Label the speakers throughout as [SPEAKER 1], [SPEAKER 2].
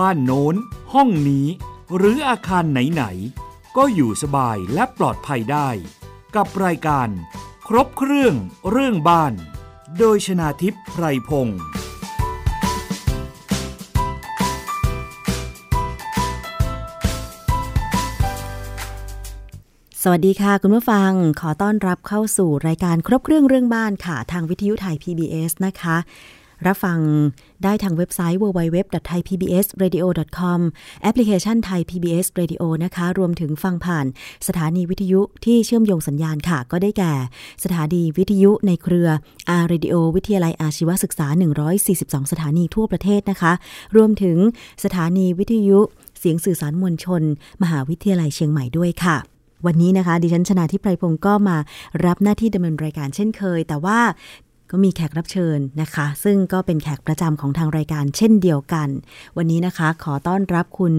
[SPEAKER 1] บ้านโน้น ห้องนี้ หรืออาคารไหนๆ ก็อยู่สบายและปลอดภัยได้ กับรายการ ครบเครื่องเรื่องบ้าน โดยชนาทิพย์ไพรพงศ์
[SPEAKER 2] สวัสดีค่ะ คุณผู้ฟังขอต้อนรับเข้าสู่รายการครบเครื่องเรื่องบ้านค่ะ ทางวิทยุไทย PBS นะคะ รับฟังได้ทางเว็บไซต์ www.thaipbsradio.com แอปพลิเคชันไทย PBS Radio นะคะ รวมถึงฟังผ่านสถานีวิทยุที่เชื่อมโยงสัญญาณค่ะ ก็ได้แก่ สถานีวิทยุในเครือ R Radio วิทยาลัยอาชีวศึกษา 142 สถานีทั่วประเทศนะคะ รวมถึงสถานีวิทยุเสียงสื่อสารมวลชน มหาวิทยาลัยเชียงใหม่ด้วยค่ะวันนี้นะคะ ดิฉันชนาทิพไพรพงศ์ก็มารับหน้าที่ดำเนินรายการเช่นเคย แต่ว่า ก็มีแขกรับเชิญนะคะ ซึ่งก็เป็นแขกประจำของทางรายการเช่นเดียวกัน วันนี้นะคะ ขอต้อนรับคุณ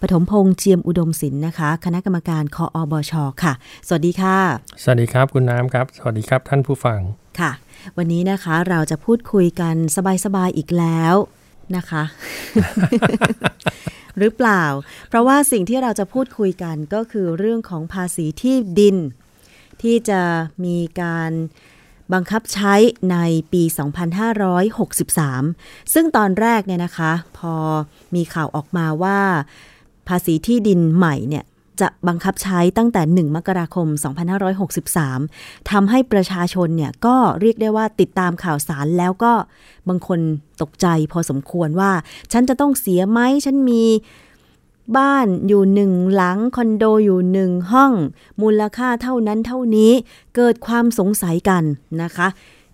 [SPEAKER 2] ปฐมพงษ์เจียมอุดมศิลป์นะคะ คณะกรรมการคออบชค่ะ สวัสดีค่ะ
[SPEAKER 3] สวัสดีครับคุณน้ำครับ สวัสดีครับท่านผู้ฟัง
[SPEAKER 2] ค่ะ วันนี้นะคะเราจะพูดคุยกันสบายๆอีกแล้วนะคะ หรือเปล่า เพราะว่าสิ่งที่เราจะพูดคุยกันก็คือเรื่องของภาษีที่ดิน ที่จะมีการ บังคับใช้ในปี 2563 ซึ่งตอนแรกเนี่ยนะคะ พอมีข่าวออกมาว่า ภาษีที่ดินใหม่เนี่ยจะบังคับใช้ตั้งแต่ 1 มกราคม 2563 ทำให้ประชาชนเนี่ยก็เรียกได้ว่าติดตามข่าวสารแล้วก็บางคนตกใจพอสมควรว่า ฉันจะต้องเสียไหม ฉันมี บ้านอยู่หนึ่งหลังคอนโดอยู่หนึ่งห้อง มูลค่าเท่านั้นเท่านี้เกิดความสงสัยกันนะคะ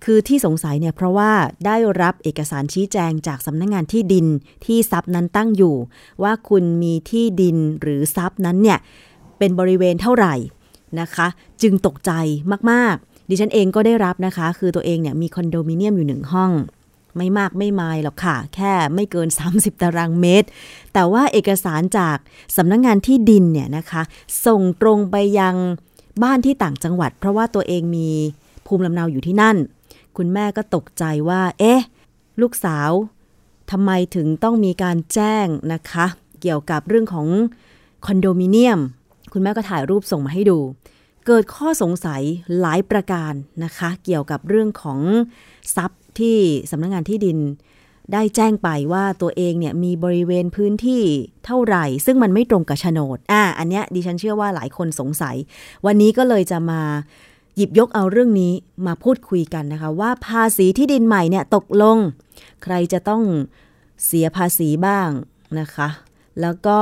[SPEAKER 2] คือที่สงสัยเนี่ยเพราะว่าได้รับเอกสารชี้แจงจากสำนักงงานที่ดินที่ทรัพย์นั้นตั้งอยู่ ว่าคุณมีที่ดินหรือทรัพย์นั้นเนี่ยเป็นบริเวณเท่าไหร่นะคะ จึงตกใจมากๆ ดิฉันเองก็ได้รับนะคะ คือตัวเองเนี่ยมีคอนโดมิเนียมอยู่หนึ่งห้อง ไม่มากไม่มายหรอกค่ะ แค่ไม่เกิน 30 ตารางเมตร แต่ว่าเอกสารจากสำนักงงานที่ดินเนี่ยนะคะ ส่งตรงไปยังบ้านที่ต่างจังหวัด เพราะว่าตัวเองมีภูมิลำเนาอยู่ที่นั่น คุณแม่ก็ตกใจว่า เอ๊ะ ลูกสาวทำไมถึงต้องมีการแจ้งนะคะ เกี่ยวกับเรื่องของคอนโดมิเนียม คุณแม่ก็ถ่ายรูปส่งมาให้ดู เกิดข้อสงสัยหลายประการนะคะ เกี่ยวกับเรื่องของทรัพย ที่สำนักงงานที่ดิน ได้แจ้งไปว่าตัวเองเนี่ยมีบริเวณพื้นที่เท่าไหร่ ซึ่งมันไม่ตรงกับโฉนด อ่า อันเนี้ยดิฉันเชื่อว่าหลายคนสงสัย วันนี้ก็เลยจะมาหยิบยกเอาเรื่องนี้มาพูดคุยกันนะคะ ว่าภาษีที่ดินใหม่เนี่ยตกลง ใครจะต้องเสียภาษีบ้างนะคะ แล้วก็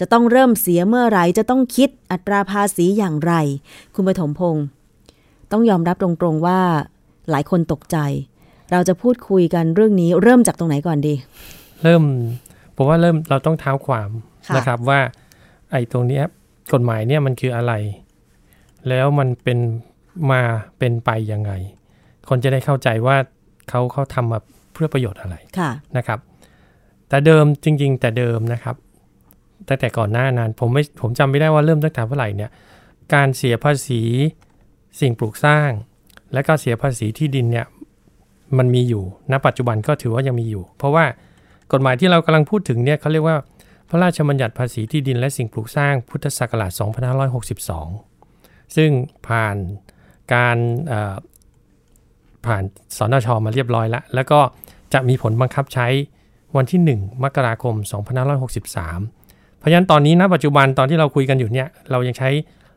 [SPEAKER 2] จะต้องเริ่มเสียเมื่อไหร่จะต้องคิดอัตราภาษีอย่างไร คุณปฐมพงศ์ต้องยอมรับตรงๆว่าหลายคนตกใจ เราจะพูดคุยกันเรื่องนี้เริ่มจากตรงไหนก่อนดี
[SPEAKER 3] เริ่มผมว่าเริ่มเราต้องเท้าความ
[SPEAKER 2] ค่ะ
[SPEAKER 3] นะครับว่า ไอ้ตรงเนี้ยกฎหมายเนี่ยมันคืออะไร แล้วมันเป็นมาเป็นไปยังไง คนจะได้เข้าใจว่าเขาเขาทำมาเพื่อประโยชน์อะไร
[SPEAKER 2] ค่ะ
[SPEAKER 3] นะครับ แต่เดิมจริง ๆ แต่เดิมนะครับแต่แต่ก่อนหน้านานผมไม่ผมจำไม่ได้ว่าเริ่มตั้งแต่เมื่อไหร่เนี่ย การเสียภาษีสิ่งปลูกสร้าง และก็เสียภาษีที่ดินเนี่ย มันมีอยู่ ณ ปัจจุบันก็ถือว่ายังมีอยู่ เพราะว่ากฎหมายที่เรากำลังพูดถึงเนี่ยเขาเรียกว่าพระราชบัญญัติภาษีที่ดินและสิ่งปลูกสร้างพุทธศักราช 2562 ซึ่งผ่านการเอ่อผ่านสนชมาเรียบร้อยแล้ว แล้วก็จะมีผลบังคับใช้วันที่ 1 มกราคม 2563 เพราะฉะนั้นตอนนี้ณปัจจุบันตอนที่เราคุยกันอยู่เนี่ยเรายังใช้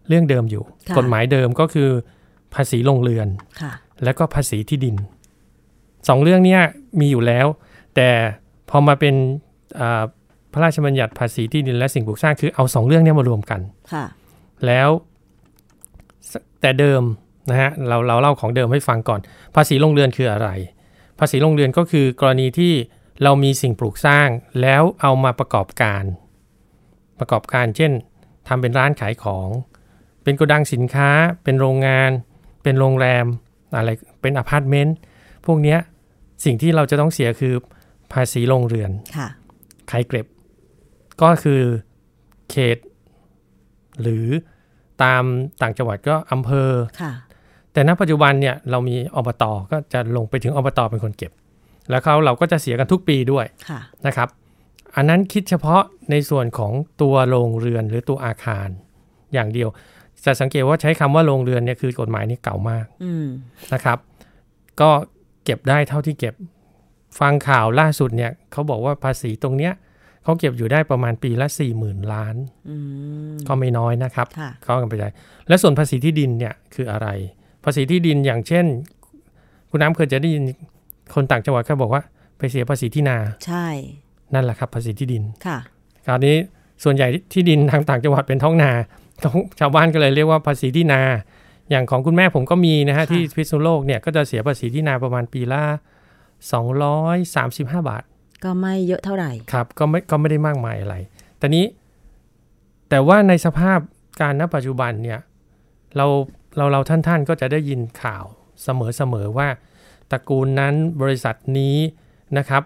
[SPEAKER 3] เรื่องเดิมอยู่
[SPEAKER 2] ค่ะ
[SPEAKER 3] กฎหมายเดิมก็คือภาษีลงเรือน
[SPEAKER 2] ค่ะ
[SPEAKER 3] แล้วก็ภาษีที่ดิน สองเรื่องเนี้ยมีอยู่แล้ว แต่พอมาเป็นอ่าพระราชบัญญัติภาษีที่ดินและสิ่งปลูกสร้างคือเอาสองเรื่องเนี้ยมารวมกัน
[SPEAKER 2] ค่ะ
[SPEAKER 3] แล้วสแต่เดิมนะฮะเราเราเล่าของเดิมให้ฟังก่อน ภาษีลงเรือนคืออะไร ภาษีลงเรือนก็คือกรณีที่เรามีสิ่งปลูกสร้าง แล้วเอามาประกอบการ ประกอบการ เช่นทำเป็นร้านขายของ เป็นโกดังสินค้า เป็นโรงงาน เป็นโรงแรมอะไรเป็นอพาร์ตเมนต์ พวกเนี้ยสิ่งที่เราจะต้องเสียคือภาษีลงเรือน
[SPEAKER 2] ค่ะ
[SPEAKER 3] ขายเก็บ ก็คือเขต หรือตามต่างจังหวัดก็อำเภอ
[SPEAKER 2] ค่ะ
[SPEAKER 3] แต่ณปัจจุบันเนี่ยเรามีอบตก็จะลงไปถึงอบตเป็นคนเก็บ แล้วเขาเราก็จะเสียกันทุกปีด้วย
[SPEAKER 2] ค่ะ
[SPEAKER 3] นะครับ อันนั้นคิดเฉพาะในส่วนของตัวโรงเรือนหรือตัวอาคารอย่างเดียว จะสังเกตว่าใช้คำว่าโรงเรือนเนี่ยคือกฎหมายนี้เก่ามาก
[SPEAKER 2] อืม
[SPEAKER 3] นะครับ ก็เก็บได้เท่าที่เก็บ ฟังข่าวล่าสุดเนี่ยเขาบอกว่าภาษีตรงเนี้ยเขาเก็บอยู่ได้ประมาณปีละ4 0,000ล้าน
[SPEAKER 2] อืม
[SPEAKER 3] ก็ไม่น้อยนะครับ
[SPEAKER 2] ค่ะ
[SPEAKER 3] ก็กันไปได้และส่วนภาษีที่ดินเนี่ยคืออะไร ภาษีที่ดินอย่างเช่น คุณน้ำเคยจะได้ยินคนต่างจังหวัดเขาบอกว่า ไปเสียภาษีที่นา
[SPEAKER 2] ใช่
[SPEAKER 3] นั่นแหละครับภาษีที่ดิน
[SPEAKER 2] ค่ะ
[SPEAKER 3] คราวนี้ส่วนใหญ่ที่ดินทางต่างจังหวัดเป็นท้องนาท้องชาวบ้านก็เลยเรียกว่าภาษีที่นา อย่างของคุณแม่ผมก็มีนะฮะ
[SPEAKER 2] ค่ะ
[SPEAKER 3] ที่พิษณุโลกเนี่ยก็จะเสียภาษีที่นาประมาณปีละ235 บาท
[SPEAKER 2] ก็ไม่เยอะเท่าไหร่
[SPEAKER 3] ครับก็ไม่ก็ไม่ได้มากมายอะไร แต่นี้ แต่ว่าในสภาพการณปัจจุบันเนี่ยเราเราเราท่านท่านก็จะได้ยินข่าวเสมอเสมอว่าตระกูลนั้นบริษัทนี้นะครับ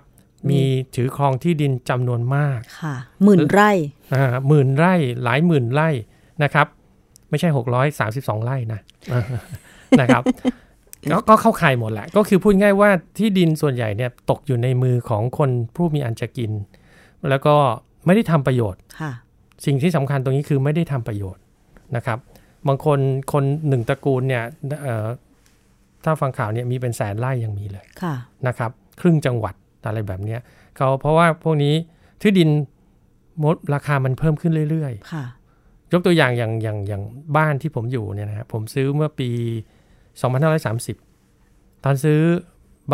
[SPEAKER 3] มีถือครองที่ดินจำนวนมาก
[SPEAKER 2] ค่ะหมื่นไร่
[SPEAKER 3] อ่าหมื่นไร่หลายหมื่นไร่นะครับ ไม่ใช่ 632 ไร่นะนะครับก็ก็เข้าข่ายหมดแหละ ก็คือพูดง่ายว่าที่ดินส่วนใหญ่เนี่ยตกอยู่ในมือของคนผู้มีอันจะกิน แล้วก็ไม่ได้ทำประโยชน์
[SPEAKER 2] ค่ะ
[SPEAKER 3] สิ่งที่สำคัญตรงนี้คือไม่ได้ทำประโยชน์นะครับ บางคนคนหนึ่งตระกูลเนี่ยเอ่อถ้าฟังข่าวเนี่ยมีเป็นแสนไร่ยังมีเลย
[SPEAKER 2] ค่ะ
[SPEAKER 3] นะครับ ครึ่งจังหวัดอะไรแบบเนี้ยเขาเพราะว่าพวกนี้ที่ดินมดราคามันเพิ่มขึ้นเรื่อย
[SPEAKER 2] ค่ะ
[SPEAKER 3] ๆ ยกตัวอย่างอย่างอย่างอย่างบ้านที่ผมอยู่เนี่ยนะครับผมซื้อเมื่อปี 2530 ตอนซื้อ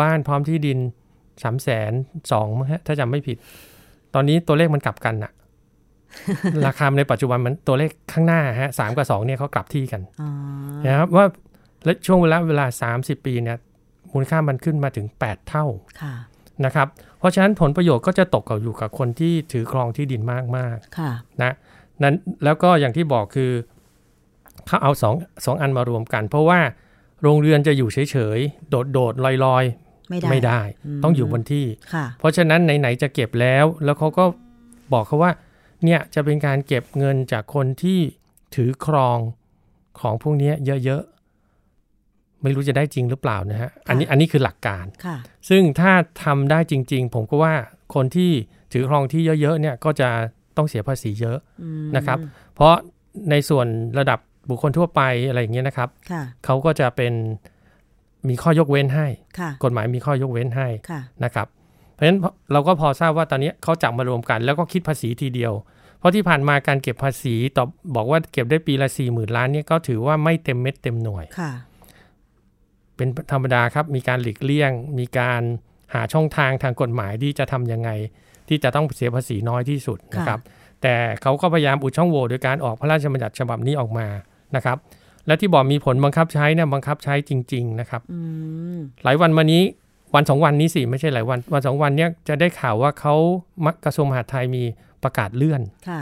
[SPEAKER 3] บ้านพร้อมที่ดิน3ามแสนสองมั้งฮะถ้าจำไม่ผิด ตอนนี้ตัวเลขมันกลับกันอะราคาในปัจจุบันมันตัวเลขข้างหน้าฮะสามกับสองเนี่ยเขากลับที่กัน
[SPEAKER 2] อ๋อ
[SPEAKER 3] นะครับว่าและช่วงเวลาเวลา 30 ปีเนี่ยมูลค่ามันขึ้นมาถึง 8 เท่า
[SPEAKER 2] ค่ะ
[SPEAKER 3] นะครับ เพราะฉะนั้นผลประโยชน์ก็จะตกกับอยู่กับคนที่ถือครองที่ดินมาก
[SPEAKER 2] ค่ะ
[SPEAKER 3] ๆนะ นั้นแล้วก็อย่างที่บอกคือเขาเอาสองสองอันมารวมกัน เพราะว่าโรงเรือนจะอยู่เฉยๆ โดดๆลอย
[SPEAKER 2] ไม่
[SPEAKER 3] ๆ
[SPEAKER 2] ได้
[SPEAKER 3] ไม่ได้
[SPEAKER 2] ม
[SPEAKER 3] ต้องอยู่บนที่
[SPEAKER 2] ค่ะ
[SPEAKER 3] เพราะฉะนั้นไหนๆจะเก็บแล้ว แล้วเขาก็บอกเขาว่าเนี่ยจะเป็นการเก็บเงินจากคนที่ถือครองของพวกเนี้ยเยอะๆ ไม่รู้จะได้จริงหรือเปล่านะฮะ อันนี้อันนี้คือหลักการ
[SPEAKER 2] ค่ะ
[SPEAKER 3] ซึ่งถ้าทำได้จริง ๆ ผมก็ว่าคนที่ถือครองที่เยอะๆเนี่ยก็จะ ต้องเสียภาษีเยอะ
[SPEAKER 2] อืม
[SPEAKER 3] นะครับ เพราะในส่วนระดับบุคคลทั่วไปอะไรอย่างเงี้ยนะครับ
[SPEAKER 2] ค่ะ
[SPEAKER 3] เขาก็จะเป็นมีข้อยกเว้นให้
[SPEAKER 2] ค่ะ
[SPEAKER 3] กฎหมายมีข้อยกเว้นให้
[SPEAKER 2] ค่ะ
[SPEAKER 3] นะครับ เพราะฉะนั้นเราก็พอทราบว่าตอนนี้เขาจับมารวมกัน แล้วก็คิดภาษีทีเดียว เพราะที่ผ่านมาการเก็บภาษีต่อบอกว่าเก็บได้ปีละ4 0,000ล้านเนี่ยก็ถือว่าไม่เต็มเม็ดเต็มหน่วย
[SPEAKER 2] ค่ะ
[SPEAKER 3] เป็นธรรมดาครับ มีการหลีกเลี่ยง มีการหาช่องทางทางกฎหมายที่จะทำยังไง ที่จะต้องเสียภาษีน้อยที่สุดนะครับ แต่เขาก็พยายามอุดช่องโหว่โดยการออกพระราชบัญญัติฉบับนี้ออกมานะครับ และที่บอกมีผลบังคับใช้เนี่ยบังคับใช้จริง ๆ นะครับ
[SPEAKER 2] อืม
[SPEAKER 3] หลายวันมานี้วันสองวันนี้สิไม่ใช่หลายวันวันสองวันเนี้ยจะได้ข่าวว่าเขามักกระทรวงมหาดไทยมีประกาศเลื่อน
[SPEAKER 2] ค่ะ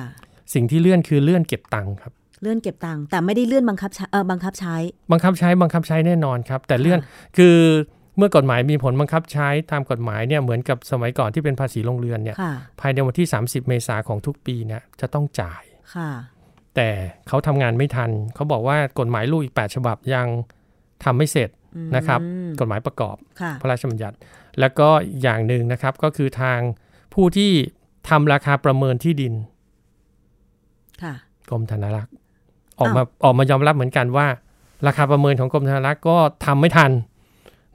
[SPEAKER 3] สิ่งที่เลื่อนคือเลื่อนเก็บตังค์ครับ
[SPEAKER 2] เลื่อนเก็บตังค์แต่ไม่ได้เลื่อนบังคับใช้เออบังคับใช้
[SPEAKER 3] บังคับใช้บังคับใช้แน่นอนครับ แต่เลื่อน
[SPEAKER 2] ค่ะ
[SPEAKER 3] คือ เมื่อกฎหมายมีผลบังคับใช้ตามกฎหมายเนี่ยเหมือนกับสมัยก่อนที่เป็นภาษีโรงเรือนเนี่ย
[SPEAKER 2] ค่ะ
[SPEAKER 3] ภายในวันที่ 30 เมษาของทุกปีเนี่ยจะต้องจ่าย
[SPEAKER 2] ค่ะ
[SPEAKER 3] แต่เขาทำงานไม่ทัน เขาบอกว่ากฎหมายลูกอีก 8 ฉบับยังทำไม่เสร็จ
[SPEAKER 2] อืม
[SPEAKER 3] นะครับกฎหมายประกอบ
[SPEAKER 2] ค่ะ
[SPEAKER 3] พระราชบัญญัติ แล้วก็อย่างหนึ่งนะครับก็คือทางผู้ที่ทำราคาประเมินที่ดิน
[SPEAKER 2] ค่ะ
[SPEAKER 3] กรมธนารักษ์ออกมาออกมายอมรับเหมือนกันว่า ราคาประเมินของกรมธนารักษ์ก็ทำไม่ทัน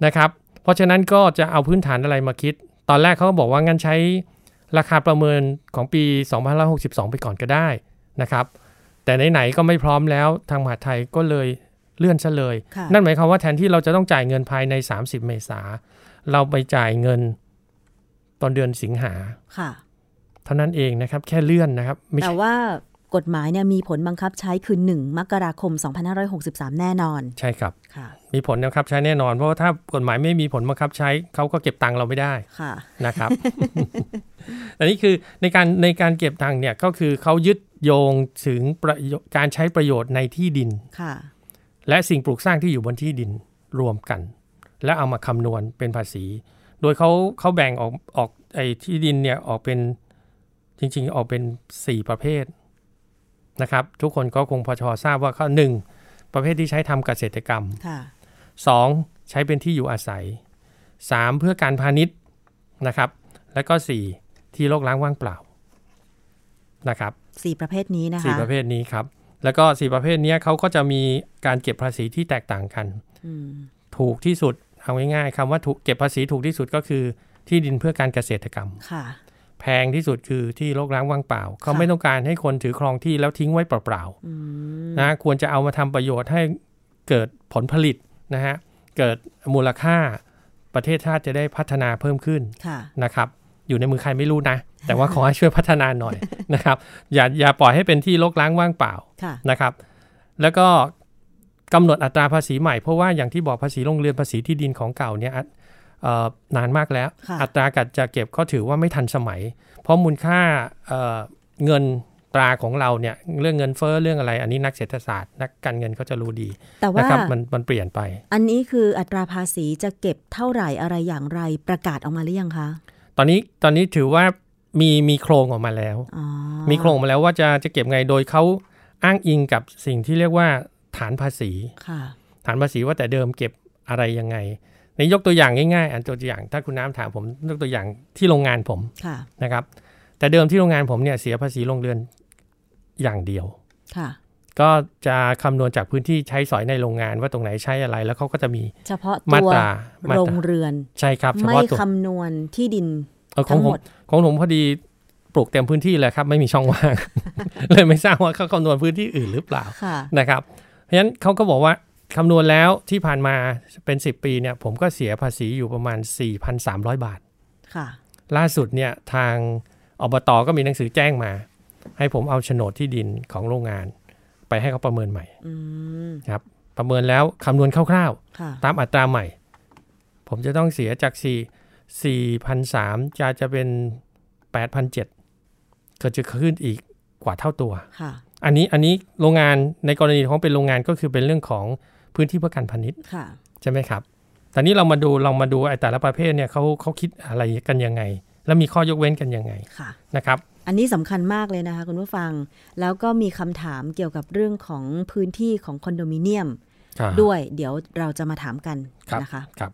[SPEAKER 3] นะครับ เพราะฉะนั้นก็จะเอาพื้นฐานอะไรมาคิด ตอนแรกเขาก็บอกว่างั้นใช้ราคาประเมินของปี 2562 ไปก่อนก็ได้นะครับ แต่ไหนๆก็ไม่พร้อมแล้วทางมหาดไทยก็เลยเลื่อนซะเลย
[SPEAKER 2] ค่ะ
[SPEAKER 3] นั่นหมายความว่าแทนที่เราจะต้องจ่ายเงินภายใน 30 เมษา เราไปจ่ายเงินตอนเดือนสิงหา
[SPEAKER 2] ค่ะ
[SPEAKER 3] เท่านั้นเองนะครับ แค่เลื่อนนะครับไม่
[SPEAKER 2] แต่
[SPEAKER 3] ใช่
[SPEAKER 2] ว่า กฎหมายเนี่ยมีผลบังคับใช้คือ 1 มกราคม 2563 แน่นอน
[SPEAKER 3] ใช่ครับ
[SPEAKER 2] ค่ะ
[SPEAKER 3] มีผลนะครับใช้แน่นอน เพราะว่าถ้ากฎหมายไม่มีผลบังคับใช้เขาก็เก็บตังค์เราไม่ได้
[SPEAKER 2] ค่ะ
[SPEAKER 3] นะครับ อันนี้คือในการในการเก็บตังค์เนี่ยก็คือเขายึดโยงถึงประโยชน์การใช้ประโยชน์ในที่ดิน
[SPEAKER 2] ค่ะ
[SPEAKER 3] และสิ่งปลูกสร้างที่อยู่บนที่ดินรวมกัน แล้วเอามาคำนวณเป็นภาษี โดยเขาเขาแบ่งออกออกไอ้ที่ดินเนี่ยออกเป็นจริง ๆ ออกเป็น 4 ประเภท นะครับ ทุกคนก็คงพอชอทราบว่าข้อหนึ่งประเภทที่ใช้ทำเกษตรกรรม
[SPEAKER 2] ค่ะ
[SPEAKER 3] 2. ใช้เป็นที่อยู่อาศัย 3. เพื่อการพาณิชย์นะครับ และก็ 4. ที่รกร้างว่างเปล่านะครับ
[SPEAKER 2] สี่ประเภทนี้นะคะ
[SPEAKER 3] สี่ประเภทนี้ครับ แล้วก็สี่ประเภทเนี้ยเขาก็จะมีการเก็บภาษีที่แตกต่างกัน
[SPEAKER 2] อืม
[SPEAKER 3] ถูกที่สุดเอาง่ายๆคำว่าถูกเก็บภาษีถูกที่สุดก็คือที่ดินเพื่อการเกษตรกรรม
[SPEAKER 2] ค่ะ
[SPEAKER 3] แพงที่สุดคือที่รกร้างว่างเปล่า เขา
[SPEAKER 2] ค่ะ
[SPEAKER 3] ไม่ต้องการให้คนถือครองที่แล้วทิ้งไว้เปล่า
[SPEAKER 2] อืม
[SPEAKER 3] ๆนะควรจะเอามาทำประโยชน์ให้เกิดผลผลิตนะฮะเกิดมูลค่าประเทศชาติจะได้พัฒนาเพิ่มขึ้น
[SPEAKER 2] ค่ะ
[SPEAKER 3] นะครับ อยู่ในมือใครไม่รู้นะ แต่ว่าขอให้ช่วยพัฒนาหน่อยนะครับ อย่าอย่าปล่อยให้เป็นที่รกร้างว่างเปล่า
[SPEAKER 2] ค่ะ
[SPEAKER 3] นะครับ แล้วก็กำหนดอัตราภาษีใหม่เพราะว่าอย่างที่บอกภาษีโรงเรือนภาษีที่ดินของเก่าเนี่ยอะเอ่อ นานมากแล้ว
[SPEAKER 2] ค่ะ
[SPEAKER 3] อัตราการจะเก็บก็ถือว่าไม่ทันสมัย เพราะมูลค่าเอ่อเงินตราของเราเนี่ยเรื่องเงินเฟ้อเรื่องอะไร อันนี้นักเศรษฐศาสตร์นักการเงินเขาจะรู้ดี
[SPEAKER 2] แต่ว่า
[SPEAKER 3] นะครับมันมันเปลี่ยนไป
[SPEAKER 2] อันนี้คืออัตราภาษีจะเก็บเท่าไหร่อะไรอย่างไรประกาศออกมาหรือยังคะ
[SPEAKER 3] ตอนนี้ตอนนี้ถือว่ามีมีโครงออกมาแล้ว
[SPEAKER 2] อ๋อ
[SPEAKER 3] มีโครงมาแล้วว่าจะจะเก็บไงโดยเขาอ้างอิงกับสิ่งที่เรียกว่าฐานภาษี
[SPEAKER 2] ค่ะ
[SPEAKER 3] ฐานภาษีว่าแต่เดิมเก็บอะไรยังไง ในยกตัวอย่างง่ายๆ อันตัวอย่าง ถ้าคุณน้ำถามผมยกตัวอย่างที่โรงงานผม
[SPEAKER 2] ค่ะ
[SPEAKER 3] นะครับ แต่เดิมที่โรงงานผมเนี่ยเสียภาษีโรงเรือนอย่างเดียว
[SPEAKER 2] ค่ะ
[SPEAKER 3] ก็จะคำนวณจากพื้นที่ใช้สอยในโรงงานว่าตรงไหนใช้อะไรแล้วเขาก็จะมี
[SPEAKER 2] เฉพาะ
[SPEAKER 3] มา
[SPEAKER 2] ตัว
[SPEAKER 3] ตรามา
[SPEAKER 2] โร
[SPEAKER 3] ต
[SPEAKER 2] ง
[SPEAKER 3] รา
[SPEAKER 2] เรือน
[SPEAKER 3] ใช่ครับเฉ
[SPEAKER 2] ไม่
[SPEAKER 3] พาะตัว
[SPEAKER 2] คำนวณที่ดิน
[SPEAKER 3] เออขอ
[SPEAKER 2] ทั้
[SPEAKER 3] ง
[SPEAKER 2] ง
[SPEAKER 3] ผ
[SPEAKER 2] ห
[SPEAKER 3] ม
[SPEAKER 2] มด
[SPEAKER 3] ของผมพอดีปลูกเต็มพื้นที่เลยครับ ไม่มีช่องว่าง เลยไม่ทราบว่าเขาคำนวณพื้นที่อื่นหรือเปล่า
[SPEAKER 2] ค่ะ
[SPEAKER 3] นะครับ เพราะฉะนั้นเขาก็บอกว่า คำนวณแล้วที่ผ่านมาเป็น 10 ปีเนี่ยผมก็เสียภาษีอยู่ประมาณ 4,300 บาท
[SPEAKER 2] ค่ะ
[SPEAKER 3] ล่าสุดเนี่ยทางอบตก็มีหนังสือแจ้งมา ให้ผมเอาโฉนดที่ดินของโรงงาน ไปให้เขาประเมินใหม่
[SPEAKER 2] อืม
[SPEAKER 3] ครับ ประเมินแล้วคำนวณคร่าว
[SPEAKER 2] ค่ะ
[SPEAKER 3] ๆตามอัตราใหม่ ผมจะต้องเสียจาก 4 4,300จะจะเป็น 8,700ก็จะขึ้นอีกกว่าเท่าตัว
[SPEAKER 2] ค่ะ
[SPEAKER 3] อันนี้อันนี้โรงงานในกรณีของเป็นโรงงานก็คือเป็นเรื่องของพื้นที่เพื่อการพาณิชย์
[SPEAKER 2] ค่ะ
[SPEAKER 3] ใช่ไหมครับแต่นี้เรามาดูเรามาดูไอ้แต่ละประเภทเนี่ยเขาเขาคิดอะไรกันยังไง แล้วมีข้อยกเว้นกันยังไง
[SPEAKER 2] ค่ะ
[SPEAKER 3] นะครับ
[SPEAKER 2] อันนี้สำคัญมากเลยนะคะคุณผู้ฟัง แล้วก็มีคำถามเกี่ยวกับเรื่องของพื้นที่ของคอนโดมิเนียมด้วยเดี๋ยวเราจะมาถามกัน
[SPEAKER 3] ครับ
[SPEAKER 2] นะคะ
[SPEAKER 3] ครับ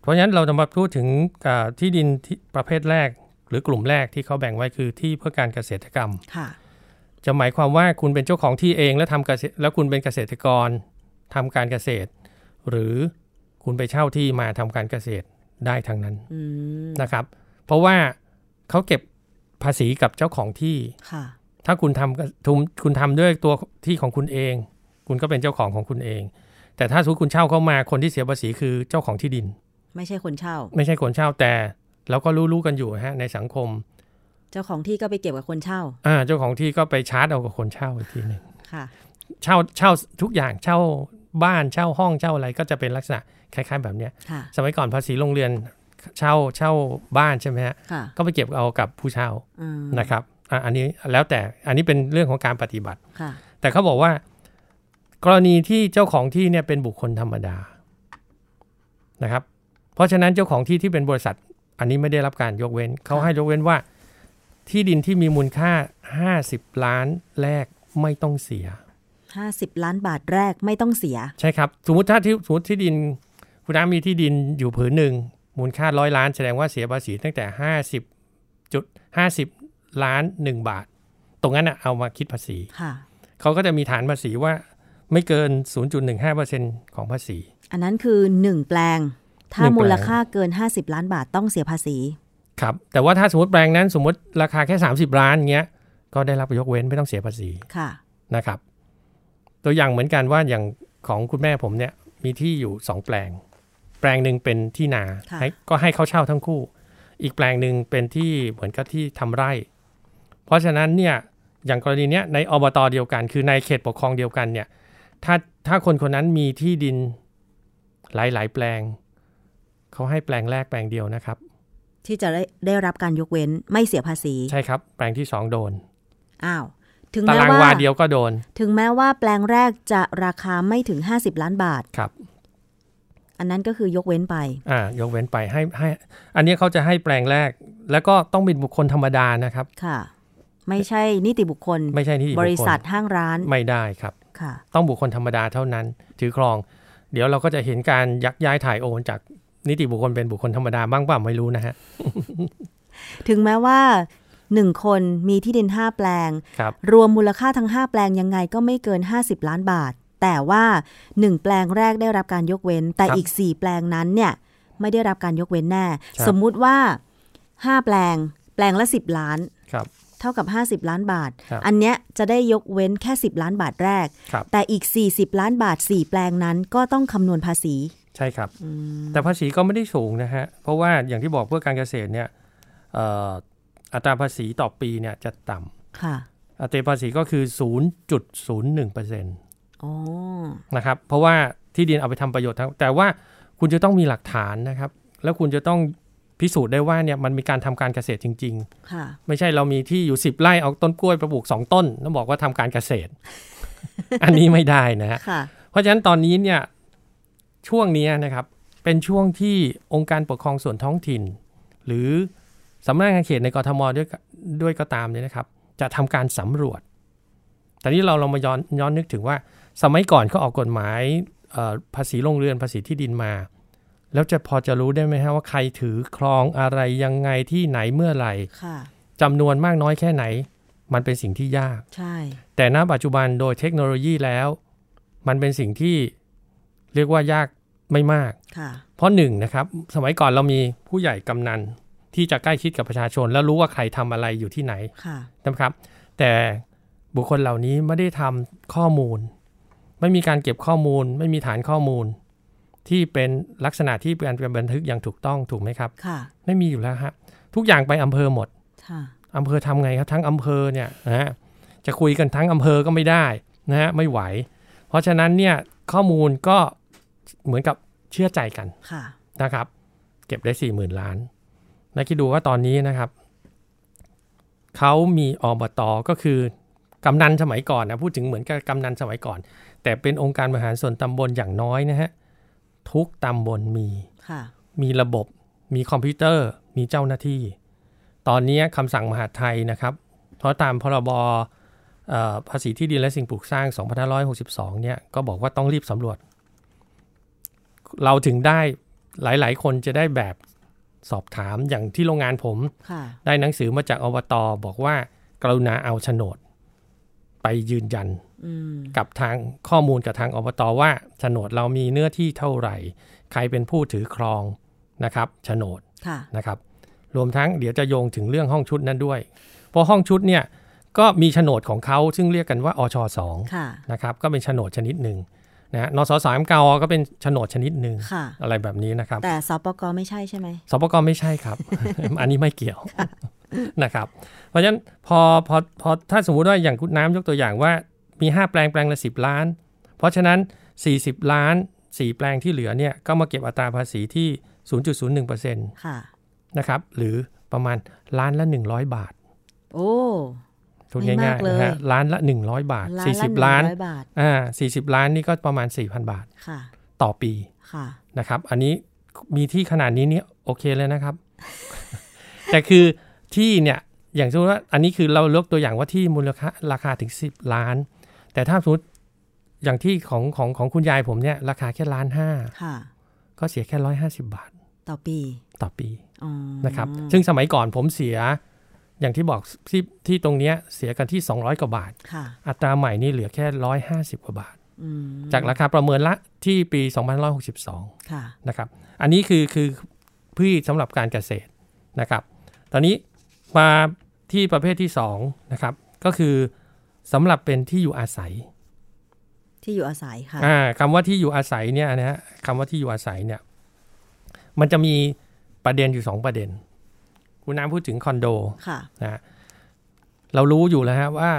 [SPEAKER 3] เพราะฉะนั้นเราจะมาพูดถึงอ่าที่ดินที่ประเภทแรก หรือกลุ่มแรกที่เขาแบ่งไว้คือที่เพื่อการเกษตรกรรม
[SPEAKER 2] ค่ะ
[SPEAKER 3] จะหมายความว่าคุณเป็นเจ้าของที่เองแล้วทำเกษตรแล้วคุณเป็นเกษตรกรทำการเกษตร หรือคุณไปเช่าที่มาทำการเกษตรได้ทั้งนั้น
[SPEAKER 2] อืม
[SPEAKER 3] นะครับ เพราะว่าเขาเก็บภาษีกับเจ้าของที่
[SPEAKER 2] ค่ะ
[SPEAKER 3] ถ้าคุณทำทุมคุณทำด้วยตัวที่ของคุณเอง คุณก็เป็นเจ้าของของคุณเอง แต่ถ้าสมมติคุณเช่าเข้ามาคนที่เสียภาษีคือเจ้าของที่ดิน
[SPEAKER 2] ไม่ใช่คนเช่า
[SPEAKER 3] ไม่ใช่คนเช่าแต่เราก็รู้ๆกันอยู่ฮะในสังคม
[SPEAKER 2] เจ้าของที่ก็ไปเก็บกับคนเช่า
[SPEAKER 3] อ่า เจ้าของที่ก็ไปชาร์จเอากับคนเช่าอีกทีหนึ่ง
[SPEAKER 2] ค่ะ
[SPEAKER 3] เช่าเช่าทุกอย่างเช่าบ้านเช่าห้องเช่าอะไรก็จะเป็นลักษณะคล้าย ๆ แบบเนี้ย
[SPEAKER 2] ค่ะ
[SPEAKER 3] สมัยก่อนภาษีโรงเรือนเช่าเช่าบ้านใช่ไหมฮะ
[SPEAKER 2] ค่ะ
[SPEAKER 3] ก็ไปเก็บเอากับผู้เช่า
[SPEAKER 2] อืม
[SPEAKER 3] นะครับอะอันนี้แล้วแต่อันนี้เป็นเรื่องของการปฏิบัติ
[SPEAKER 2] ค่ะ
[SPEAKER 3] แต่เขาบอกว่า กรณีที่เจ้าของที่เนี่ยเป็นบุคคลธรรมดานะครับ เพราะฉะนั้นเจ้าของที่ที่เป็นบริษัท อันนี้ไม่ได้รับการยกเว้นเขาให้ยกเว้นว่า ที่ดินที่มีมูลค่า 50 ล้านแรกไม่ต้องเสีย
[SPEAKER 2] ห้าสิบล้านบาทแรกไม่ต้องเสีย
[SPEAKER 3] ใช่ครับ สมมติถ้าที่สมมติที่ดิน คุณน้ามีที่ดินอยู่ผืนหนึ่ง มูลค่าร้อยล้านแสดงว่าเสียภาษีตั้งแต่ 50จุด50 ล้าน 1 บาท ตรงนั้นนะเอามาคิดภาษี
[SPEAKER 2] ค่ะ
[SPEAKER 3] เขาก็จะมีฐานภาษีว่าไม่เกิน 0.15%ของภาษี
[SPEAKER 2] อันนั้นคือหนึ่งแปลง ถ้า
[SPEAKER 3] หนึ่งแปลง
[SPEAKER 2] มูลค่าเกิน 50 ล้านบาทต้องเสียภาษี
[SPEAKER 3] ครับแต่ว่าถ้าสมมติแปลงนั้นสมมติราคาแค่ 30 ล้านเงี้ยก็ได้รับยกเว้นไม่ต้องเสียภาษี
[SPEAKER 2] ค่ะ
[SPEAKER 3] นะครับ ตัวอย่างเหมือนกันว่าอย่างของคุณแม่ผมเนี่ยมีที่อยู่ 2 แปลง แปลงหนึ่งเป็นที่นา
[SPEAKER 2] ค่ะ
[SPEAKER 3] ให้ก็ให้เขาเช่าทั้งคู่ อีกแปลงหนึ่งเป็นที่เหมือนกับที่ทำไร่ เพราะฉะนั้นเนี่ยอย่างกรณีเนี้ยในอบตเดียวกัน คือในเขตปกครองเดียวกันเนี่ยถ้าถ้าคนคนนั้นมีที่ดินหลาย ๆ แปลง เขาให้แปลงแรกแปลงเดียวนะครับ
[SPEAKER 2] ที่จะได้ได้รับการยกเว้นไม่เสียภาษี
[SPEAKER 3] ใช่ครับ แปลงที่สองโดน
[SPEAKER 2] อ้าว ถึง
[SPEAKER 3] ตา
[SPEAKER 2] แม้
[SPEAKER 3] ราง
[SPEAKER 2] ว่า
[SPEAKER 3] วาเดียวก็โดน
[SPEAKER 2] ถึงแม้ว่าแปลงแรกจะราคาไม่ถึง 50 ล้านบาท
[SPEAKER 3] ครับ
[SPEAKER 2] อันนั้นก็คือยกเว้นไป
[SPEAKER 3] อ่า ยกเว้นไปให้ให้ อันนี้เขาจะให้แปลงแรก แล้วก็ต้องเป็นบุคคลธรรมดานะครับ
[SPEAKER 2] ค่ะ ไม่ใช่นิติบุคคล
[SPEAKER 3] ไม่ใช่ที่
[SPEAKER 2] บริษัทห้างร้าน
[SPEAKER 3] ไม่ได้ครับ
[SPEAKER 2] ค่ะ
[SPEAKER 3] ต้องบุคคลธรรมดาเท่านั้น ถือครอง เดี๋ยวเราก็จะเห็นการยักย้ายถ่ายโอนจาก นิติบุคคลเป็นบุคคลธรรมดาบ้างเปล่าไม่รู้นะฮะ
[SPEAKER 2] ถึงแม้ว่าหนึ่งคนมีที่ดิน 5 แปลง
[SPEAKER 3] ครับ
[SPEAKER 2] รวมมูลค่าทั้ง 5 แปลงยังไงก็ไม่เกิน 50 ล้านบาท แต่ว่า 1 แปลงแรกได้รับการยกเว้น แต่
[SPEAKER 3] ครับ
[SPEAKER 2] อีก 4 แปลงนั้นเนี่ย ไม่ได้รับการยกเว้นแน่
[SPEAKER 3] ครับ
[SPEAKER 2] สมมุติว่า 5 แปลง แปลงละ 10 ล้าน
[SPEAKER 3] ครับ
[SPEAKER 2] เท่ากับ 50 ล้านบาท
[SPEAKER 3] ครับ
[SPEAKER 2] อันเนี้ยจะได้ยกเว้นแค่ 10 ล้านบาทแรก
[SPEAKER 3] ครับ
[SPEAKER 2] แต่อีก 40 ล้านบาท 4 แปลงนั้นก็ต้องคำนวณภาษี
[SPEAKER 3] ใช่ครับ แต่ภาษีก็ไม่ได้สูงนะฮะ เพราะว่าอย่างที่บอกเพื่อการเกษตรเนี่ยเอ่ออัตราภาษีต่อปีเนี่ยจะต่ำ
[SPEAKER 2] ค่ะ
[SPEAKER 3] อัตราภาษีก็คือ 0.01%
[SPEAKER 2] อ๋อ
[SPEAKER 3] นะครับ เพราะว่าที่ดินเอาไปทำประโยชน์ทั้งแต่ว่าคุณจะต้องมีหลักฐานนะครับ แล้วคุณจะต้องพิสูจน์ได้ว่าเนี่ยมันมีการทำการเกษตรจริง
[SPEAKER 2] ค่ะ
[SPEAKER 3] ๆไม่ใช่เรามีที่อยู่10ไร่เอาต้นกล้วยไปปลูก2ต้น แล้วบอกว่าทำการเกษตร อันนี้ไม่ได้นะฮะ
[SPEAKER 2] ค่ะ
[SPEAKER 3] เพราะฉะนั้นตอนนี้เนี่ย ช่วงนี้นะครับเป็นช่วงที่องค์การปกครองส่วนท้องถิ่น หรือสำนักงานเขตในกรทมด้วยก็ด้วยก็ตามเนี่ยนะครับ จะทำการสำรวจ แต่นี้เราเรามาย้อนย้อนนึกถึงว่า สมัยก่อนเขาออกกฎหมายเอ่อภาษีโรงเรือนภาษีที่ดินมา แล้วจะพอจะรู้ได้ไหมฮะว่าใครถือครองอะไรยังไงที่ไหนเมื่อไหร่
[SPEAKER 2] ค่ะ
[SPEAKER 3] จำนวนมากน้อยแค่ไหน มันเป็นสิ่งที่ยาก
[SPEAKER 2] ใช่
[SPEAKER 3] แต่ณปัจจุบันโดยเทคโนโลยีแล้ว มันเป็นสิ่งที่ เรียกว่ายากไม่มาก
[SPEAKER 2] ค่ะ
[SPEAKER 3] เพราะหนึ่งนะครับ สมัยก่อนเรามีผู้ใหญ่กำนันที่จะใกล้ชิดกับประชาชน แล้วรู้ว่าใครทำอะไรอยู่ที่ไหน
[SPEAKER 2] ค่ะ
[SPEAKER 3] นะครับ แต่บุคคลเหล่านี้ไม่ได้ทำข้อมูล ไม่มีการเก็บข้อมูล ไม่มีฐานข้อมูล ที่เป็นลักษณะที่เป็นบันทึกอย่างถูกต้องถูกไหมครับ
[SPEAKER 2] ค่ะ
[SPEAKER 3] ไม่มีอยู่แล้วฮะทุกอย่างไปอำเภอหมด
[SPEAKER 2] ค่ะ
[SPEAKER 3] อำเภอทำไงครับทั้งอำเภอเนี่ยนะฮะจะคุยกันทั้งอำเภอก็ไม่ได้นะฮะไม่ไหว เพราะฉะนั้นเนี่ยข้อมูลก็ เหมือนกับเชื่อใจกัน
[SPEAKER 2] ค่ะ
[SPEAKER 3] นะครับ เก็บได้สี่หมื่นล้านแล้วคิดดูว่าตอนนี้นะครับเขามีอบตก็คือกำนันสมัยก่อนนะพูดถึงเหมือนกับกำนันสมัยก่อน แต่เป็นองค์การบริหารส่วนตำบลอย่างน้อยนะฮะทุกตำบลมี
[SPEAKER 2] ค่ะ
[SPEAKER 3] มีระบบ มีคอมพิวเตอร์ มีเจ้าหน้าที่ ตอนนี้คำสั่งมหาดไทยนะครับ เพราะตามพรบเอ่อภาษีที่ดินและสิ่งปลูกสร้าง 2562 เนี่ยก็บอกว่าต้องรีบสำรวจ เราถึงได้หลาย ๆ คนจะได้แบบสอบถามอย่างที่โรงงานผม
[SPEAKER 2] ค่ะ
[SPEAKER 3] ได้หนังสือมาจากอบตบอกว่า กรุณาเอาโฉนด ไปยืนยัน
[SPEAKER 2] อืม
[SPEAKER 3] กับทางข้อมูลกับทางอบตว่าโฉนดเรามีเนื้อที่เท่าไหร่ ใครเป็นผู้ถือครองนะครับโฉนด
[SPEAKER 2] ค่ะ
[SPEAKER 3] นะครับ รวมทั้งเดี๋ยวจะโยงถึงเรื่องห้องชุดนั้นด้วย เพราะห้องชุดเนี่ยก็มีโฉนดของเขาซึ่งเรียกกันว่าอชสอง
[SPEAKER 2] ค่ะ
[SPEAKER 3] นะครับ ก็เป็นโฉนดชนิดหนึ่ง นะฮะนสสามกอก็เป็นโฉนดชนิดหนึ่ง
[SPEAKER 2] ค่ะ
[SPEAKER 3] อะไรแบบนี้นะครับ
[SPEAKER 2] แต่สปกไม่ใช่ใช่ไหม
[SPEAKER 3] สปกไม่ใช่ครับ อันนี้ไม่เกี่ยวนะครับ เพราะฉะนั้นพอพอพอถ้าสมมุติว่าอย่างคุณน้ำยกตัวอย่างว่ามี 5 แปลงแปลงละ 10 ล้าน เพราะฉะนั้น 40 ล้าน 4 แปลงที่เหลือเนี่ยก็มาเก็บอัตราภาษีที่ 0.01%
[SPEAKER 2] ค่ะ
[SPEAKER 3] นะครับหรือประมาณล้านละ 100 บาท
[SPEAKER 2] โอ้
[SPEAKER 3] ทุน
[SPEAKER 2] ไม่
[SPEAKER 3] ง่ามา
[SPEAKER 2] ยก
[SPEAKER 3] ๆ
[SPEAKER 2] เลย
[SPEAKER 3] นะฮะล้านละ 100 บาท
[SPEAKER 2] ล้านละ
[SPEAKER 3] 40 ล้าน
[SPEAKER 2] หงร้อยบาท
[SPEAKER 3] อ่า40 ล้านนี่ก็ประมาณ 4,000 บาท
[SPEAKER 2] ค่ะ
[SPEAKER 3] ต่อปี
[SPEAKER 2] ค่ะ
[SPEAKER 3] นะครับ อันนี้มีที่ขนาดนี้เนี่ยโอเคเลยนะครับ แต่คือที่เนี่ยอย่างสมมติว่า อันนี้คือเรายกตัวอย่างว่าที่มูลค่าราคาถึง 10 ล้าน แต่ถ้าสมมติอย่างที่ของของของคุณยายผมเนี่ยราคาแค่ล้านห้า
[SPEAKER 2] ค่ะ
[SPEAKER 3] ก็เสียแค่ร้อยห้าสิบาท
[SPEAKER 2] ต่อปี
[SPEAKER 3] ต่อปี
[SPEAKER 2] อ๋อ
[SPEAKER 3] นะครับ ซึ่งสมัยก่อนผมเสีย อย่างที่บอกที่ที่ตรงเนี้ยเสียกันที่ 200 กว่าบาท
[SPEAKER 2] ค่ะ
[SPEAKER 3] อัตราใหม่นี่เหลือแค่ 150 กว่าบาท
[SPEAKER 2] อืม
[SPEAKER 3] จากราคาประเมินละที่ปี 2562
[SPEAKER 2] ค่ะ
[SPEAKER 3] นะครับ อันนี้คือคือพืชสำหรับการเกษตรนะครับ ตอนนี้มาที่ประเภทที่2นะครับก็คือสำหรับเป็นที่อยู่อาศัย
[SPEAKER 2] ที่อยู่อาศัยค่ะ
[SPEAKER 3] อ่าคำว่าที่อยู่อาศัยเนี่ยนะฮะคำว่าที่อยู่อาศัยเนี่ยมันจะมีประเด็นอยู่ 2 ประเด็น คุณน้ำพูดถึงคอนโด
[SPEAKER 2] ค่ะ
[SPEAKER 3] นะฮะเรารู้อยู่แล้วฮะว่า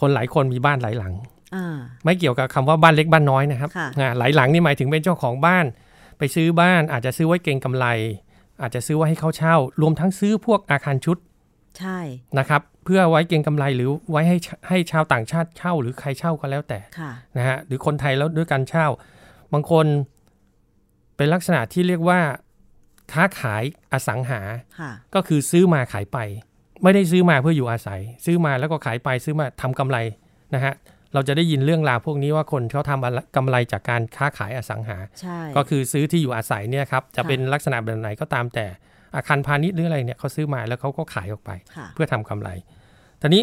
[SPEAKER 3] คนหลายคนมีบ้านหลายหลัง
[SPEAKER 2] อ่า
[SPEAKER 3] ไม่เกี่ยวกับคำว่าบ้านเล็กบ้านน้อยนะครับ
[SPEAKER 2] ค่ะ
[SPEAKER 3] อ่าหลายหลังนี่หมายถึงเป็นเจ้าของบ้าน ไปซื้อบ้านอาจจะซื้อไว้เก็งกำไร อาจจะซื้อไว้ให้เขาเช่า รวมทั้งซื้อพวกอาคารชุด
[SPEAKER 2] ใช่
[SPEAKER 3] นะครับ เพื่อไว้เก็งกำไรหรือไว้ให้ให้ชาวต่างชาติเช่า หรือใครเช่าก็แล้วแต่
[SPEAKER 2] ค่ะ
[SPEAKER 3] นะฮะหรือคนไทยแล้วด้วยการเช่า บางคนเป็นลักษณะที่เรียกว่า ค้าขายอสังหา
[SPEAKER 2] ค่ะ
[SPEAKER 3] ก็คือซื้อมาขายไป ไม่ได้ซื้อมาเพื่ออยู่อาศัย ซื้อมาแล้วก็ขายไปซื้อมาทำกำไรนะฮะเราจะได้ยินเรื่องราวพวกนี้ว่าคนเขาทำอะไรกำไรจากการค้าขายอสังหา
[SPEAKER 2] ใช่
[SPEAKER 3] ก็คือซื้อที่อยู่อาศัยเนี่ยครับจะ
[SPEAKER 2] ค่ะ
[SPEAKER 3] เป็นลักษณะแบบไหนก็ตามแต่อาคารพาณิชย์หรืออะไรเนี่ยเขาซื้อมาแล้วเขาก็ขายออกไป
[SPEAKER 2] ค่ะ
[SPEAKER 3] เพื่อทำกำไรทีนี้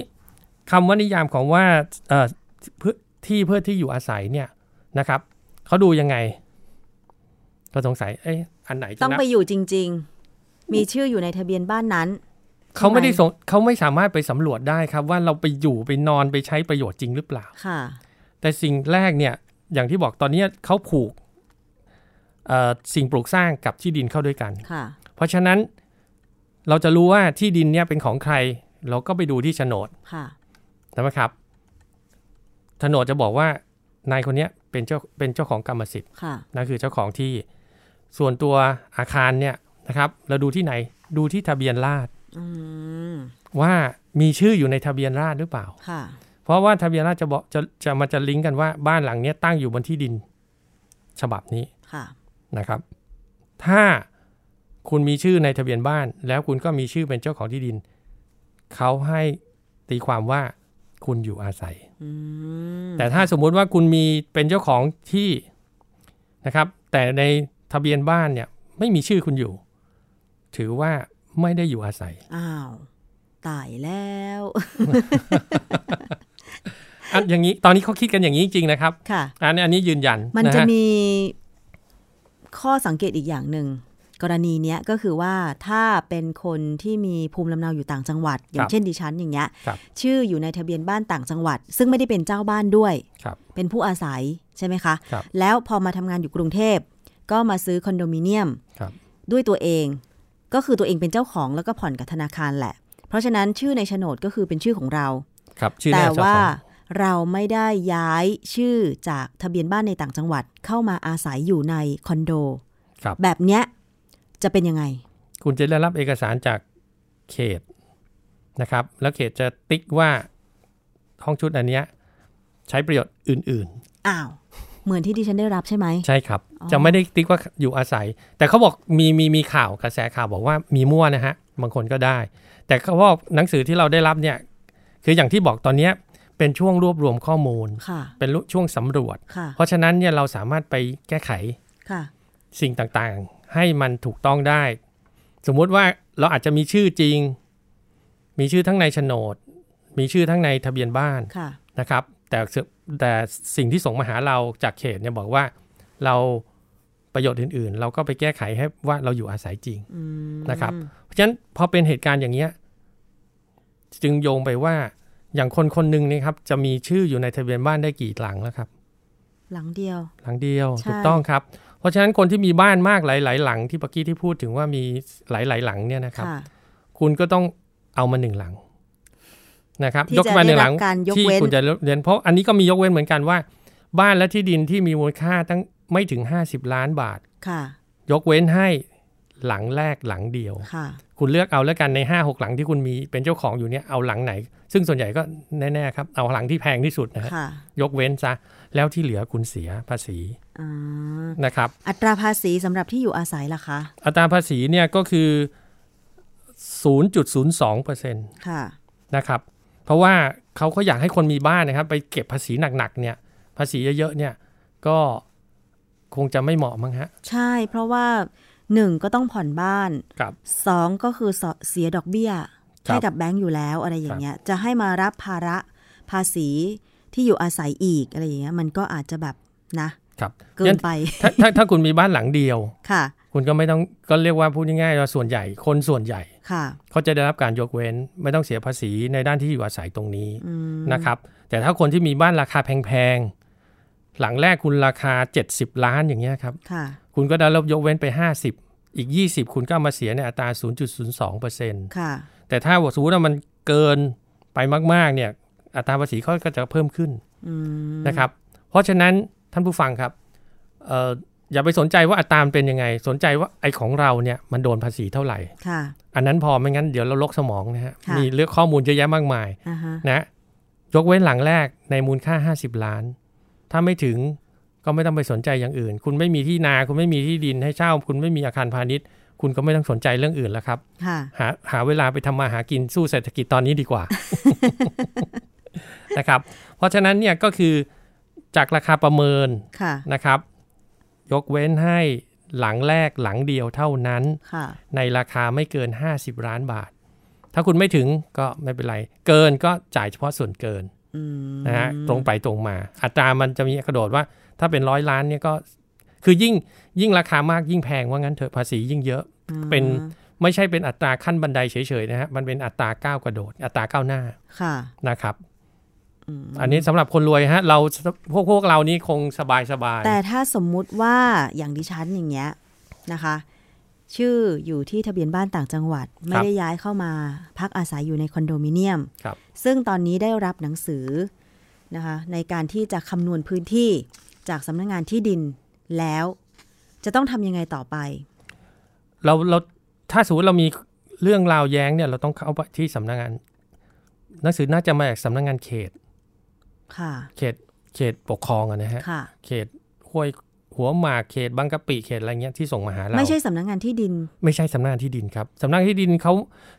[SPEAKER 3] คำว่านิยามของว่าเอ่อเพื่อที่เพื่อที่อยู่อาศัยเนี่ยนะครับเขาดูยังไง ก็สงสัยเอ๊ะอันไหนจะ
[SPEAKER 2] ต้อง
[SPEAKER 3] นับ
[SPEAKER 2] ไปอยู่จริง ๆ มีชื่ออยู่ในทะเบียนบ้านนั้น
[SPEAKER 3] เขาไม่ได้สงเขาไม่สามารถไปสำรวจได้ครับ ว่าเราไปอยู่ไปนอนไปใช้ประโยชน์จริงหรือเปล่า
[SPEAKER 2] ค่ะ
[SPEAKER 3] แต่สิ่งแรกเนี่ย อย่างที่บอกตอนนี้เขาผูกเอ่อสิ่งปลูกสร้างกับที่ดินเข้าด้วยกัน
[SPEAKER 2] ค่ะ
[SPEAKER 3] เพราะฉะนั้นเราจะรู้ว่าที่ดินเนี่ยเป็นของใคร เราก็ไปดูที่โฉนด
[SPEAKER 2] ค่ะ
[SPEAKER 3] ใช่ไหมครับโฉนดจะบอกว่านายคนเนี้ยเป็นเจ้าเป็นเจ้าของกรรมสิทธิ์
[SPEAKER 2] ค่ะ
[SPEAKER 3] นั่นคือเจ้าของที่ ส่วนตัวอาคารเนี่ยนะครับเราดูที่ไหนดูที่ทะเบียนราษฎร์
[SPEAKER 2] อืม
[SPEAKER 3] ว่ามีชื่ออยู่ในทะเบียนราษฎร์หรือเปล่า
[SPEAKER 2] ค่ะ
[SPEAKER 3] เพราะว่าทะเบียนราษฎร์จะบอกจะจะมาจะลิงก์กันว่าบ้านหลังเนี้ยตั้งอยู่บนที่ดินฉบับนี้
[SPEAKER 2] ค่ะ
[SPEAKER 3] นะครับ ถ้าคุณมีชื่อในทะเบียนบ้าน แล้วคุณก็มีชื่อเป็นเจ้าของที่ดิน เขาให้ตีความว่าคุณอยู่อาศัย
[SPEAKER 2] อืม
[SPEAKER 3] แต่ถ้าสมมุติว่าคุณมีเป็นเจ้าของที่นะครับ แต่ใน ทะเบียนบ้านเนี่ยไม่มีชื่อคุณอยู่ ถือว่าไม่ได้อยู่อาศัย
[SPEAKER 2] อ้าว ตายแล้ว
[SPEAKER 3] อันอย่างนี้ตอนนี้เขาคิดกันอย่างนี้จริงๆนะครับ
[SPEAKER 2] ค่ะ
[SPEAKER 3] อันนี้อันนี้ยืนยัน
[SPEAKER 2] มัน
[SPEAKER 3] นะ
[SPEAKER 2] จะ
[SPEAKER 3] ฮะ
[SPEAKER 2] มีข้อสังเกตอีกอย่างหนึ่งกรณีเนี้ยก็คือว่าถ้าเป็นคนที่มีภูมิลำเนาอยู่ต่างจังหวัด อย่างเช่นดิฉันอย่างเงี้ย
[SPEAKER 3] ครับ
[SPEAKER 2] ชื่ออยู่ในทะเบียนบ้านต่างจังหวัด ซึ่งไม่ได้เป็นเจ้าบ้านด้วย
[SPEAKER 3] ครับ
[SPEAKER 2] เป็นผู้อาศัยใช่ไหมคะ
[SPEAKER 3] ครับ
[SPEAKER 2] แล้วพอมาทำงานอยู่กรุงเทพ ก็มาซื้อคอนโดมิเนียม
[SPEAKER 3] ครับ
[SPEAKER 2] ด้วยตัวเอง ก็คือตัวเองเป็นเจ้าของแล้วก็ผ่อนกับธนาคารแหละ เพราะฉะนั้นชื่อในโฉนดก็คือเป็นชื่อของเรา
[SPEAKER 3] ครับชื่อ
[SPEAKER 2] แต่
[SPEAKER 3] แน่เจ้า
[SPEAKER 2] ว่า
[SPEAKER 3] ของ
[SPEAKER 2] เราไม่ได้ย้ายชื่อจากทะเบียนบ้านในต่างจังหวัดเข้ามาอาศัยอยู่ในคอนโด
[SPEAKER 3] ครับ
[SPEAKER 2] แบบเนี้ยจะเป็นยังไง
[SPEAKER 3] คุณจะได้รับเอกสารจากเขตนะครับ แล้วเขตจะติ๊กว่าห้องชุดอันเนี้ยใช้ประโยชน์อื่น
[SPEAKER 2] อ้าว เหมือนที่ดิฉันได้รับใช่ไหม
[SPEAKER 3] ๆใช่ครับ
[SPEAKER 2] อ๋อ
[SPEAKER 3] จะไม่ได้ติ๊กว่าอยู่อาศัย แต่เขาบอกมีมีมีข่าวกระแสข่าวบอกว่ามีมั่วนะฮะบางคนก็ได้ แต่เขาว่าหนังสือที่เราได้รับเนี่ย คืออย่างที่บอกตอนเนี้ยเป็นช่วงรวบรวมข้อมูล
[SPEAKER 2] ค่ะ
[SPEAKER 3] เป็นช่วงสำรวจ
[SPEAKER 2] ค่ะ
[SPEAKER 3] เพราะฉะนั้นเนี่ยเราสามารถไปแก้ไข
[SPEAKER 2] ค่ะ
[SPEAKER 3] สิ่งต่างๆ ให้มันถูกต้องได้ สมมุติว่าเราอาจจะมีชื่อจริง มีชื่อทั้งในโฉนด มีชื่อทั้งในทะเบียนบ้าน
[SPEAKER 2] ค่ะ
[SPEAKER 3] นะครับ แต่สึแต่สิ่งที่ส่งมาหาเราจากเขตเนี่ยบอกว่าเราประโยชน์อื่น ๆ เราก็ไปแก้ไขให้ว่าเราอยู่อาศัยจริง
[SPEAKER 2] อืม
[SPEAKER 3] นะครับ เพราะฉะนั้นพอเป็นเหตุการณ์อย่างเนี้ยจึงโยงไปว่าอย่างคนคนหนึ่งนี่ครับ จะมีชื่ออยู่ในทะเบียนบ้านได้กี่หลังแล้วครับ
[SPEAKER 2] หลังเดียว
[SPEAKER 3] หลังเดียว
[SPEAKER 2] ใช่
[SPEAKER 3] ถูกต้องครับ เพราะฉะนั้นคนที่มีบ้านมากหลาย ๆ หลังที่ปกี้ที่พูดถึงว่ามีหลาย ๆ หลังเนี่ยนะครับ
[SPEAKER 2] ค่ะ
[SPEAKER 3] คุณก็ต้องเอามาหนึ่งหลัง นะครับ
[SPEAKER 2] ที่
[SPEAKER 3] ยกมาหนึ่งหลัง
[SPEAKER 2] จะได้รับการยก
[SPEAKER 3] ที่
[SPEAKER 2] เว้น
[SPEAKER 3] คุณจะเรียนเพราะอันนี้ก็มียกเว้นเหมือนกันว่า บ้านและที่ดินที่มีมูลค่าตั้งไม่ถึง 50 ล้านบาท
[SPEAKER 2] ค่ะ
[SPEAKER 3] ยกเว้นให้หลังแรกหลังเดียว
[SPEAKER 2] ค่ะ
[SPEAKER 3] คุณเลือกเอาแล้วกันใน5้าหกหลังที่คุณมีเป็นเจ้าของอยู่เนี่ยเอาหลังไหน ซึ่งส่วนใหญ่ก็แน่ๆครับเอาหลังที่แพงที่สุดนะฮะ
[SPEAKER 2] ค่ะ
[SPEAKER 3] ยกเว้นซะแล้วที่เหลือคุณเสียภาษี
[SPEAKER 2] อ่า
[SPEAKER 3] นะครับ
[SPEAKER 2] อัตราภาษีสำหรับที่อยู่อาศัยล่ะคะ
[SPEAKER 3] อัตราภาษีเนี่ยก็คือ 0.02%
[SPEAKER 2] ค่ะ
[SPEAKER 3] นะครับ เพราะว่าเขาก็อยากให้คนมีบ้านนะครับ ไปเก็บภาษีหนักๆเนี่ย ภาษีเยอะๆเนี่ยก็คงจะไม่เหมาะมั้งฮะ
[SPEAKER 2] ใช่เพราะว่าหนึ่งก็ต้องผ่อนบ้าน
[SPEAKER 3] ครับ
[SPEAKER 2] สองก็คือสเสียดอกเบี้ย
[SPEAKER 3] ครับ
[SPEAKER 2] ให้กับแบงก์อยู่แล้วอะไรอย่างเงี้ย จะให้มารับภาระภาษีที่อยู่อาศัยอีกอะไรอย่างเงี้ยมันก็อาจจะแบบนะ
[SPEAKER 3] ครับ
[SPEAKER 2] เกินไป
[SPEAKER 3] ถ้าถ้าถ้าคุณมีบ้านหลังเดียว
[SPEAKER 2] ค่ะ
[SPEAKER 3] คุณก็ไม่ต้องก็เรียกว่าพูดง่ายๆว่าส่วนใหญ่คนส่วนใหญ่
[SPEAKER 2] ค่ะ
[SPEAKER 3] เขาจะได้รับการยกเว้น ไม่ต้องเสียภาษีในด้านที่อยู่อาศัยตรงนี้
[SPEAKER 2] อืม
[SPEAKER 3] นะครับ แต่ถ้าคนที่มีบ้านราคาแพงๆหลังแรกคุณราคา 70 ล้านอย่างเงี้ยครับ
[SPEAKER 2] ค่ะ
[SPEAKER 3] คุณก็ได้รับยกเว้นไป 50 อีก 20 คุณก็เอามาเสียในอัตรา 0.02%
[SPEAKER 2] ค่ะ
[SPEAKER 3] แต่ถ้าสมมติว่ามันเกินไปมากๆเนี่ยอัตราภาษีเขาก็จะเพิ่มขึ้น
[SPEAKER 2] อืม
[SPEAKER 3] นะครับ เพราะฉะนั้นท่านผู้ฟังครับเอ่ออย่าไปสนใจว่าอัตรามันเป็นยังไง สนใจว่าไอ้ของเราเนี่ยมันโดนภาษีเท่าไหร่
[SPEAKER 2] ค่ะ
[SPEAKER 3] อันนั้นพอไม่งั้นเดี๋ยวเราลกสมองนะฮะ
[SPEAKER 2] ค่ะ
[SPEAKER 3] มีเลือกข้อมูลเยอะแยะมากมาย
[SPEAKER 2] อ่าฮะ
[SPEAKER 3] นะยกเว้นหลังแรกในมูลค่า 50 ล้าน ถ้าไม่ถึงก็ไม่ต้องไปสนใจอย่างอื่น คุณไม่มีที่นาคุณไม่มีที่ดินให้เช่า คุณไม่มีอาคารพาณิชย์ คุณก็ไม่ต้องสนใจเรื่องอื่นแล้วครับ
[SPEAKER 2] ค่ะ
[SPEAKER 3] หาหาเวลาไปทำมาหากินสู้เศรษฐกิจตอนนี้ดีกว่านะครับ เพราะฉะนั้นเนี่ยก็คือจากราคาประเมิน
[SPEAKER 2] ค่ะ
[SPEAKER 3] นะครับ ยกเว้นให้หลังแรกหลังเดียวเท่านั้น
[SPEAKER 2] ค่ะ
[SPEAKER 3] ในราคาไม่เกิน 50 ล้านบาท ถ้าคุณไม่ถึงก็ไม่เป็นไร เกินก็จ่ายเฉพาะส่วนเกิน
[SPEAKER 2] อืม
[SPEAKER 3] นะฮะตรงไปตรงมา อัตรามันจะมีกระโดดว่า ถ้าเป็นร้อยล้านเนี่ยก็ คือยิ่งยิ่งราคามากยิ่งแพงว่างั้นเถอะภาษียิ่งเยอะ เป็นไม่ใช่เป็นอัตราขั้นบันไดเฉยๆนะฮะมันเป็นอัตราก้าวกระโดด อัตราก้าวหน้า
[SPEAKER 2] ค่ะ
[SPEAKER 3] นะครับ อันนี้สำหรับคนรวยฮะ เราพวกพวกเรานี่คงสบายสบาย
[SPEAKER 2] แต่ถ้าสมมุติว่าอย่างดิฉันอย่างเงี้ยนะคะ ชื่ออยู่ที่ทะเบียนบ้านต่างจังหวัด ไม่ได้ย้ายเข้ามา พักอาศัยอยู่ในคอนโดมิเนียม
[SPEAKER 3] ครับ
[SPEAKER 2] ซึ่งตอนนี้ได้รับหนังสือนะคะในการที่จะคำนวณพื้นที่จากสำนักงานที่ดินแล้ว จะต้องทำยังไงต่อไป
[SPEAKER 3] เราเราถ้าสมมติเรามีเรื่องราวแย้งเนี่ยเราต้องเข้าไปที่สำนักงาน หนังสือน่าจะมาจากสำนักงานเขต
[SPEAKER 2] ค่ะ
[SPEAKER 3] เขตเขตปกครองอะนะฮะ
[SPEAKER 2] ค่ะ
[SPEAKER 3] เขตห้วยหัวหมากเขตบางกะปิเขตอะไรเงี้ยที่ส่งมาหาเรา
[SPEAKER 2] ไม่ใช่สำนักงานที่ดิน
[SPEAKER 3] ไม่ใช่สำนักงานที่ดินครับสำนักงานที่ดินเขา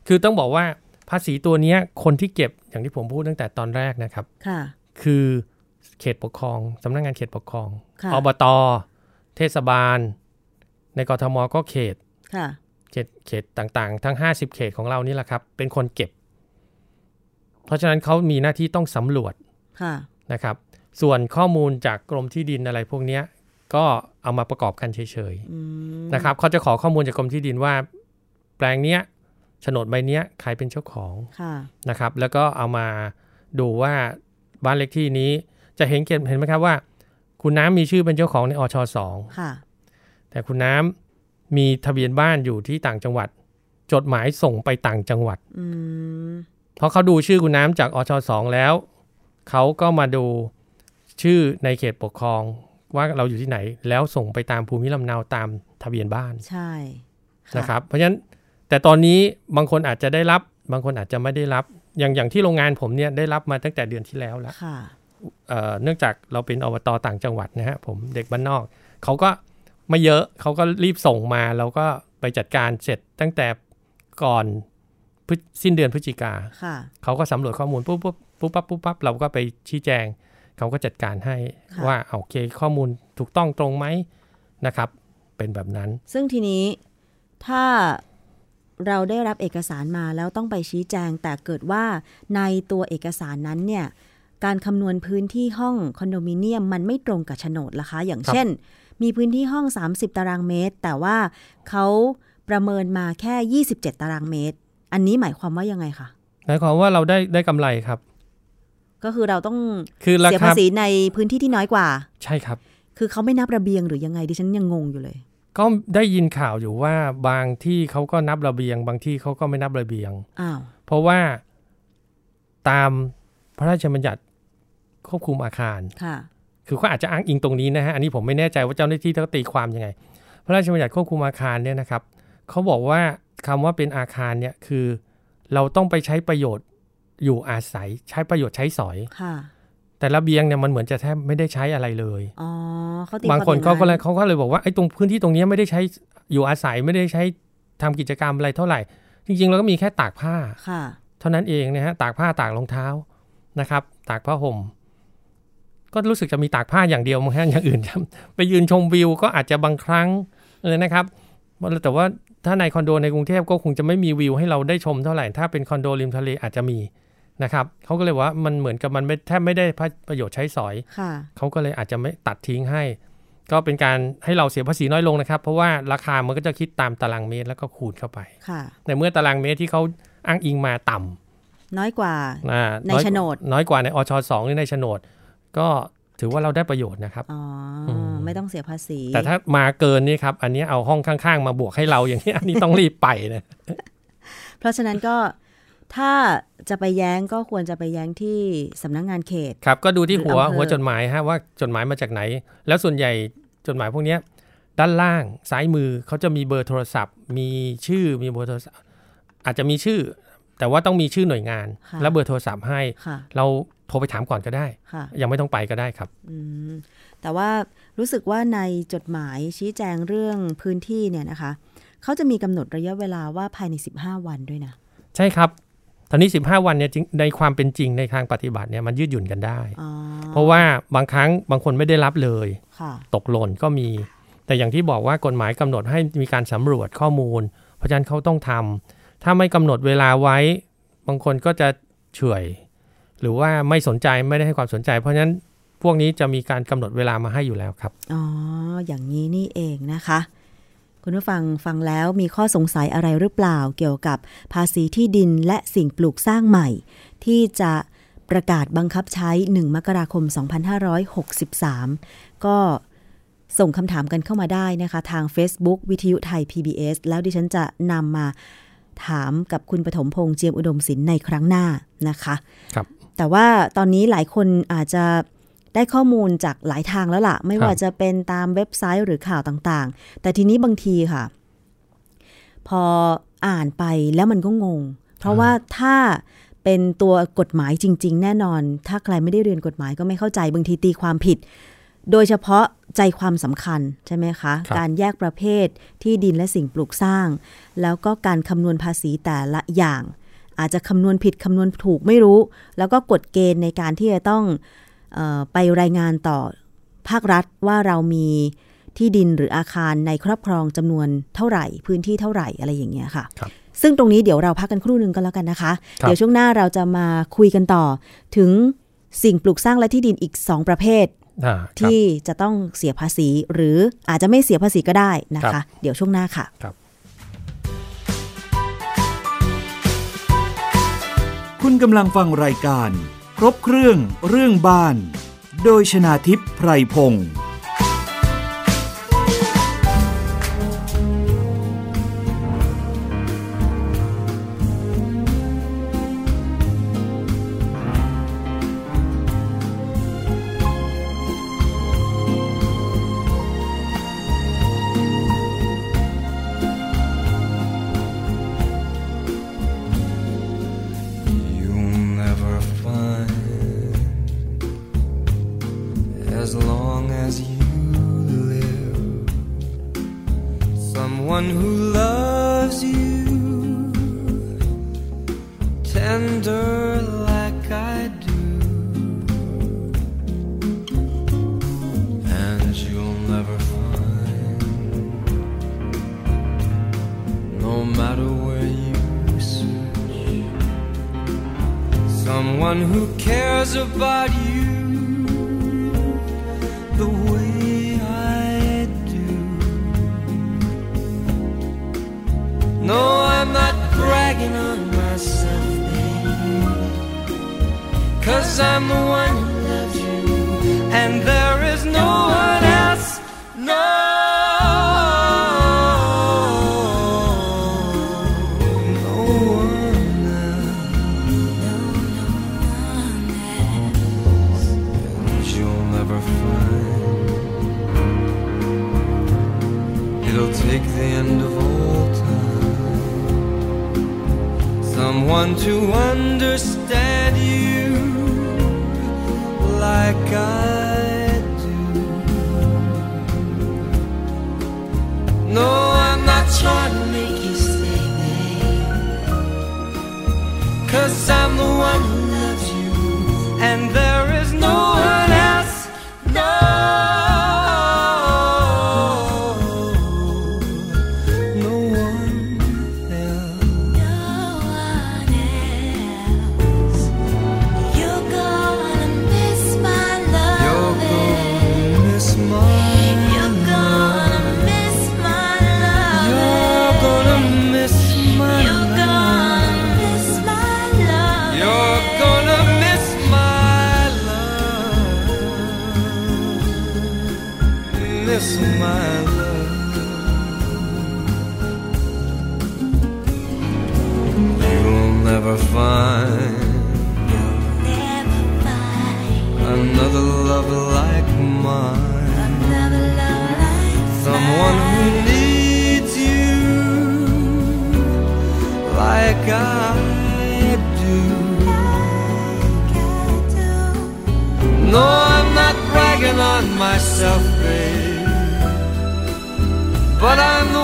[SPEAKER 3] คือต้องบอกว่าภาษีตัวเนี้ยคนที่เก็บอย่างที่ผมพูดตั้งแต่ตอนแรกนะครับ
[SPEAKER 2] ค่ะ
[SPEAKER 3] คือเขตปกครองสำนักงานเขตปกครอง
[SPEAKER 2] ค่ะ
[SPEAKER 3] อบตเทศบาล ในกทมก็เขต
[SPEAKER 2] ค่ะ
[SPEAKER 3] เขตเขตต่างๆ ทั้ง 50 เขตของเรานี่แหละครับ เป็นคนเก็บ เพราะฉะนั้นเขามีหน้าที่ต้องสำรวจ
[SPEAKER 2] ค่ะ
[SPEAKER 3] นะครับ ส่วนข้อมูลจากกรมที่ดินอะไรพวกเนี้ยก็เอามาประกอบกันเฉย
[SPEAKER 2] อืม
[SPEAKER 3] ๆนะครับเขาจะขอข้อมูลจากกรมที่ดินว่า แปลงเนี้ยโฉนดใบเนี้ยใครเป็นเจ้าของ
[SPEAKER 2] ค่ะ
[SPEAKER 3] นะครับ แล้วก็เอามาดูว่าบ้านเล็กที่นี้จะเห็นเห็นไหมครับว่า คุณน้ำมีชื่อเป็นเจ้าของในอชสอง
[SPEAKER 2] ค่ะ
[SPEAKER 3] แต่คุณน้ำมีทะเบียนบ้านอยู่ที่ต่างจังหวัด จดหมายส่งไปต่างจังหวัด
[SPEAKER 2] อืม
[SPEAKER 3] เพราะเขาดูชื่อคุณน้ำจากอชสองแล้ว เขาก็มาดูชื่อในเขตปกครอง ว่าเราอยู่ที่ไหน แล้วส่งไปตามภูมิลำเนาตามทะเบียนบ้าน
[SPEAKER 2] ใช่ะ
[SPEAKER 3] นะครับ เพราะฉะนั้นแต่ตอนนี้บางคนอาจจะได้รับบางคนอาจจะไม่ได้รับ อย่างอย่างที่โรงงานผมเนี่ยได้รับมาตั้งแต่เดือนที่แล้วแล้ว
[SPEAKER 2] ค่ะ
[SPEAKER 3] เอ่อเนื่องจากเราเป็นอบตต่างจังหวัดนะฮะผมเด็กบ้านนอกเขาก็ไม่เยอะเขาก็รีบส่งมาเราก็ไปจัดการเสร็จตั้งแต่ก่อนพฤสิ้นเดือนพฤศจิกา
[SPEAKER 2] ค่ะ
[SPEAKER 3] เขาก็สำรวจข้อมูลปุ๊บปุ๊บ ปุ๊บปั๊บปุ๊บปั๊บเราก็ไปชี้แจง เขาก็จัดการให้
[SPEAKER 2] ค่ะ
[SPEAKER 3] ว่าโอเคข้อมูลถูกต้องตรงไหมนะครับ เป็นแบบนั้น
[SPEAKER 2] ซึ่งทีนี้ถ้าเราได้รับเอกสารมาแล้วต้องไปชี้แจง แต่เกิดว่าในตัวเอกสารนั้นเนี่ยการคำนวณพื้นที่ห้องคอนโดมิเนียมมันไม่ตรงกับโฉนดล่ะคะ อย่าง
[SPEAKER 3] ครับ
[SPEAKER 2] เช่น มีพื้นที่ห้อง 30 ตารางเมตร แต่ว่าเขาประเมินมาแค่ 27 ตารางเมตร อันนี้หมายความว่ายังไงคะ
[SPEAKER 3] หมายความว่าเราได้ได้กำไรครับ
[SPEAKER 2] ก็คือเราต้อง
[SPEAKER 3] คือรา
[SPEAKER 2] เสีย
[SPEAKER 3] คา
[SPEAKER 2] ภาษีในพื้นที่ที่น้อยกว่า
[SPEAKER 3] ใช่ครับ
[SPEAKER 2] คือเขาไม่นับระเบียงหรือยังไงดิฉันยังงงอยู่เลย
[SPEAKER 3] ก็ได้ยินข่าวอยู่ว่าบางที่เขาก็นับระเบียง บางที่เขาก็ไม่นับระเบียง
[SPEAKER 2] อ้าว
[SPEAKER 3] เพราะว่าตามพระราชบัญญัติควบคุมอาคาร
[SPEAKER 2] ค่ะ
[SPEAKER 3] คือเขาอาจจะอ้างอิงตรงนี้นะฮะอันนี้ผมไม่แน่ใจว่าเจ้าหน้าที่เขาตีความยังไง พระราชบัญญัติควบคุมอาคารเนี่ยนะครับเขาบอกว่าคำว่าเป็นอาคารเนี่ยคือ เราต้องไปใช้ประโยชน์ อยู่อาศัยใช้ประโยชน์ใช้สอย
[SPEAKER 2] ค่ะ
[SPEAKER 3] แต่ระเบียงเนี่ยมันเหมือนจะแทบไม่ได้ใช้อะไรเลย
[SPEAKER 2] อ๋อเขาตี
[SPEAKER 3] บางคน
[SPEAKER 2] วม
[SPEAKER 3] เขาก็เลย
[SPEAKER 2] อย่
[SPEAKER 3] เขาก็เลยบอกว่าไอ้ตรงพื้นที่ตรงเนี้ยไม่ได้ใช้อยู่อาศัยไม่ได้ใช้ทำกิจกรรมอะไรเท่าไหร่ จริง ๆ เราก็มีแค่ตากผ้า
[SPEAKER 2] ค่ะ
[SPEAKER 3] เท่านั้นเองนะฮะตากผ้าตากรองเท้านะครับ ตากผ้าห่มก็รู้สึกจะมีตากผ้าอย่างเดียวมั้งฮะอย่างอื่นไปยืนชมวิวก็อาจจะบางครั้งเออนะครับแต่ว่าถ้าในคอนโดในกรุงเทพก็คงจะไม่มีวิวให้เราได้ชมเท่าไหร่ ถ้าเป็นคอนโดริมทะเลอาจจะมี นะครับเขาก็เลยว่ามันเหมือนกับมันไม่แทบไม่ได้ประโยชน์ใช้สอย
[SPEAKER 2] ค่ะ
[SPEAKER 3] เขาก็เลยอาจจะไม่ตัดทิ้งให้ ก็เป็นการให้เราเสียภาษีน้อยลงนะครับ เพราะว่าราคามันก็จะคิดตามตารางเมตรแล้วก็คูณเข้าไป
[SPEAKER 2] ค่ะ
[SPEAKER 3] ในเมื่อตารางเมตรที่เขาอ้างอิงมาต่ำ
[SPEAKER 2] น้อยกว่า
[SPEAKER 3] อ่า
[SPEAKER 2] ใน
[SPEAKER 3] อย
[SPEAKER 2] โฉนด
[SPEAKER 3] น้อยกว่าในอชสองหรือในโฉนด ก็ถือว่าเราได้ประโยชน์นะครับ
[SPEAKER 2] อ๋ออ
[SPEAKER 3] ม
[SPEAKER 2] ไม่ต้องเสียภาษี
[SPEAKER 3] แต่ถ้ามาเกินนี่ครับ อันนี้เอาห้องข้าง ๆ มาบวกให้เราอย่างนี้อันนี้ต้องรีบไปนะ
[SPEAKER 2] เพราะฉะนั้นก็ ถ้าจะไปแย้งก็ควรจะไปแย้งที่สำนักงานเขต
[SPEAKER 3] ครับ ก็ดูที่หัว
[SPEAKER 2] หรืออำเภอ
[SPEAKER 3] หัวจดหมายฮะว่าจดหมายมาจากไหน แล้วส่วนใหญ่จดหมายพวกเนี้ยด้านล่างซ้ายมือเขาจะมีเบอร์โทรศัพท์ มีชื่อมีเบอร์โทรศัพท์ อาจจะมีชื่อ แต่ว่าต้องมีชื่อหน่วยงาน
[SPEAKER 2] ค่ะ
[SPEAKER 3] และเบอร์โทรศัพท์ให้
[SPEAKER 2] ค่ะ
[SPEAKER 3] เราโทรไปถามก่อนก็ได้
[SPEAKER 2] ค่ะ
[SPEAKER 3] ยังไม่ต้องไปก็ได้ครับ
[SPEAKER 2] อืมแต่ว่ารู้สึกว่าในจดหมายชี้แจงเรื่องพื้นที่เนี่ยนะคะเขาจะมีกำหนดระยะเวลาว่าภายใน 15 วันด้วยนะ
[SPEAKER 3] ใช่ครับ ตอนนี้ 15 วันเนี่ยจริงในความเป็นจริงในทางปฏิบัติเนี่ยมันยืดหยุ่นกันได้
[SPEAKER 2] อ๋อ
[SPEAKER 3] เพราะว่าบางครั้งบางคนไม่ได้รับเลย
[SPEAKER 2] ค่ะ
[SPEAKER 3] ตกหล่นก็มี แต่อย่างที่บอกว่ากฎหมายกำหนดให้มีการสำรวจข้อมูล เพราะฉะนั้นเขาต้องทำถ้าไม่กำหนดเวลาไว้ บางคนก็จะเฉอยหรือว่าไม่สนใจไม่ได้ให้ความสนใจ เพราะฉะนั้นพวกนี้จะมีการกำหนดเวลามาให้อยู่แล้วครับ
[SPEAKER 2] อ๋อ อย่างนี้นี่เองนะคะ คุณผู้ฟังฟังแล้วมีข้อสงสัยอะไรหรือเปล่าเกี่ยวกับภาษีที่ดินและสิ่งปลูกสร้างใหม่ ที่จะประกาศบังคับใช้ 1 มกราคม 2563 ก็ส่งคำถามกันเข้ามาได้นะคะ ทาง Facebook วิทยุไทย PBS แล้วดิฉันจะนำมาถามกับคุณปฐมพงษ์เจียมอุดมศิลป์ในครั้งหน้านะคะ
[SPEAKER 3] ครับ
[SPEAKER 2] แต่ว่าตอนนี้หลายคนอาจจะ ได้ข้อมูลจากหลายทางแล้วล่ะ ไม่
[SPEAKER 3] ครับ
[SPEAKER 2] ว่าจะเป็นตามเว็บไซต์หรือข่าวต่างๆ แต่ทีนี้บางทีค่ะ พออ่านไปแล้วมันก็งง เพราะว่าถ้าเป็นตัวกฎหมายจริง ๆ แน่นอน ถ้าใครไม่ได้เรียนกฎหมายก็ไม่เข้าใจบางทีตีความผิด โดยเฉพาะใจความสำคัญใช่ไหมคะ
[SPEAKER 3] ครับ
[SPEAKER 2] การแยกประเภทที่ดินและสิ่งปลูกสร้าง แล้วก็การคำนวณภาษีแต่ละอย่าง อาจจะคำนวณผิดคำนวณถูกไม่รู้ แล้วก็กฎเกณฑ์ในการที่จะต้องเออ ไปรายงานต่อภาครัฐว่าเรามีที่ดินหรืออาคารในครอบครองจำนวนเท่าไหร่ พื้นที่เท่าไหร่อะไรอย่างเงี้ยค่ะ
[SPEAKER 3] ครับ
[SPEAKER 2] ซึ่งตรงนี้เดี๋ยวเราพักกันครู่หนึ่งก็แล้วกันนะคะ
[SPEAKER 3] ครับ
[SPEAKER 2] เดี๋ยวช่วงหน้าเราจะมาคุยกันต่อ ถึงสิ่งปลูกสร้างและที่ดินอีก 2 ประเภท
[SPEAKER 3] อ่าครับ
[SPEAKER 2] ที่จะต้องเสียภาษี หรืออาจจะไม่เสียภาษีก็ได้นะ
[SPEAKER 3] ครั
[SPEAKER 2] คะ
[SPEAKER 3] บ
[SPEAKER 2] เดี๋ยวช่วงหน้าค่ะ
[SPEAKER 3] ครับ
[SPEAKER 1] คุณกำลังฟังรายการ ครบเครื่องเรื่องบ้าน โดยชนาทิพย์ไพรพงศ์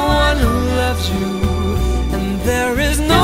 [SPEAKER 4] one who loves you, and there is no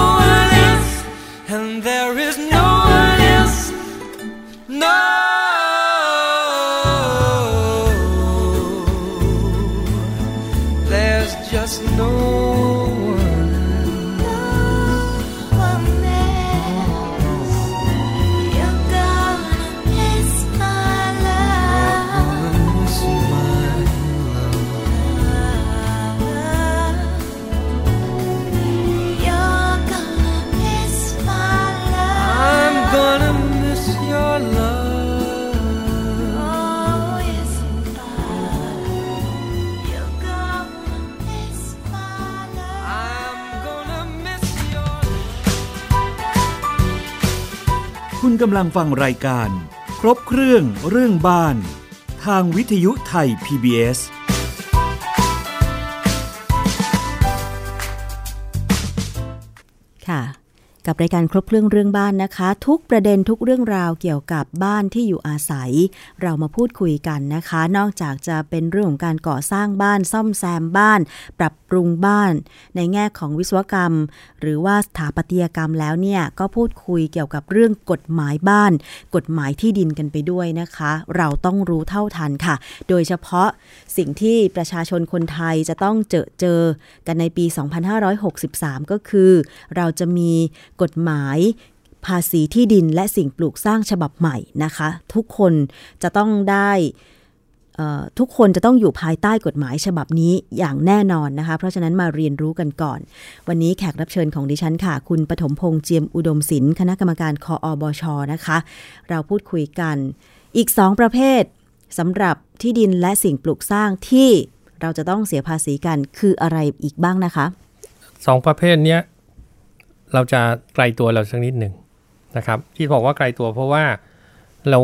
[SPEAKER 1] กำลังฟังรายการ ครบเครื่องเรื่องบ้าน ทางวิทยุไทย PBS
[SPEAKER 2] กับรายการครบเครื่องเรื่องบ้านนะคะ ทุกประเด็นทุกเรื่องราวเกี่ยวกับบ้านที่อยู่อาศัย เรามาพูดคุยกันนะคะ นอกจากจะเป็นเรื่องของการก่อสร้างบ้าน ซ่อมแซมบ้าน ปรับปรุงบ้าน ในแง่ของวิศวกรรม หรือว่าสถาปัตยกรรมแล้วเนี่ยก็พูดคุยเกี่ยวกับเรื่องกฎหมายบ้าน กฎหมายที่ดินกันไปด้วยนะคะ เราต้องรู้เท่าทันค่ะ โดยเฉพาะสิ่งที่ประชาชนคนไทยจะต้องเจอเจอกันในปี 2563 ก็คือ เราจะมีกฎหมายภาษีที่ดินและสิ่งปลูกสร้างฉบับใหม่นะคะ ทุกคนจะต้องได้ทุกคนจะต้องอยู่ภายใต้กฎหมายฉบับนี้อย่างแน่นอนนะคะ เพราะฉะนั้นมาเรียนรู้กันก่อน วันนี้แขกรับเชิญของดิฉันค่ะ คุณปฐมพงษ์เจียมอุดมศิลป์คณะกรรมการคออบชนะคะ เราพูดคุยกันอีก 2 ประเภทสำหรับที่ดินและสิ่งปลูกสร้างที่เราจะต้องเสียภาษีกันคืออะไรอีกบ้างนะคะ
[SPEAKER 3] สองประเภทเนี้ย เราจะไกลตัวเราสักนิดหนึ่งนะครับ ที่บอกว่าไกลตัวเพราะว่าเรา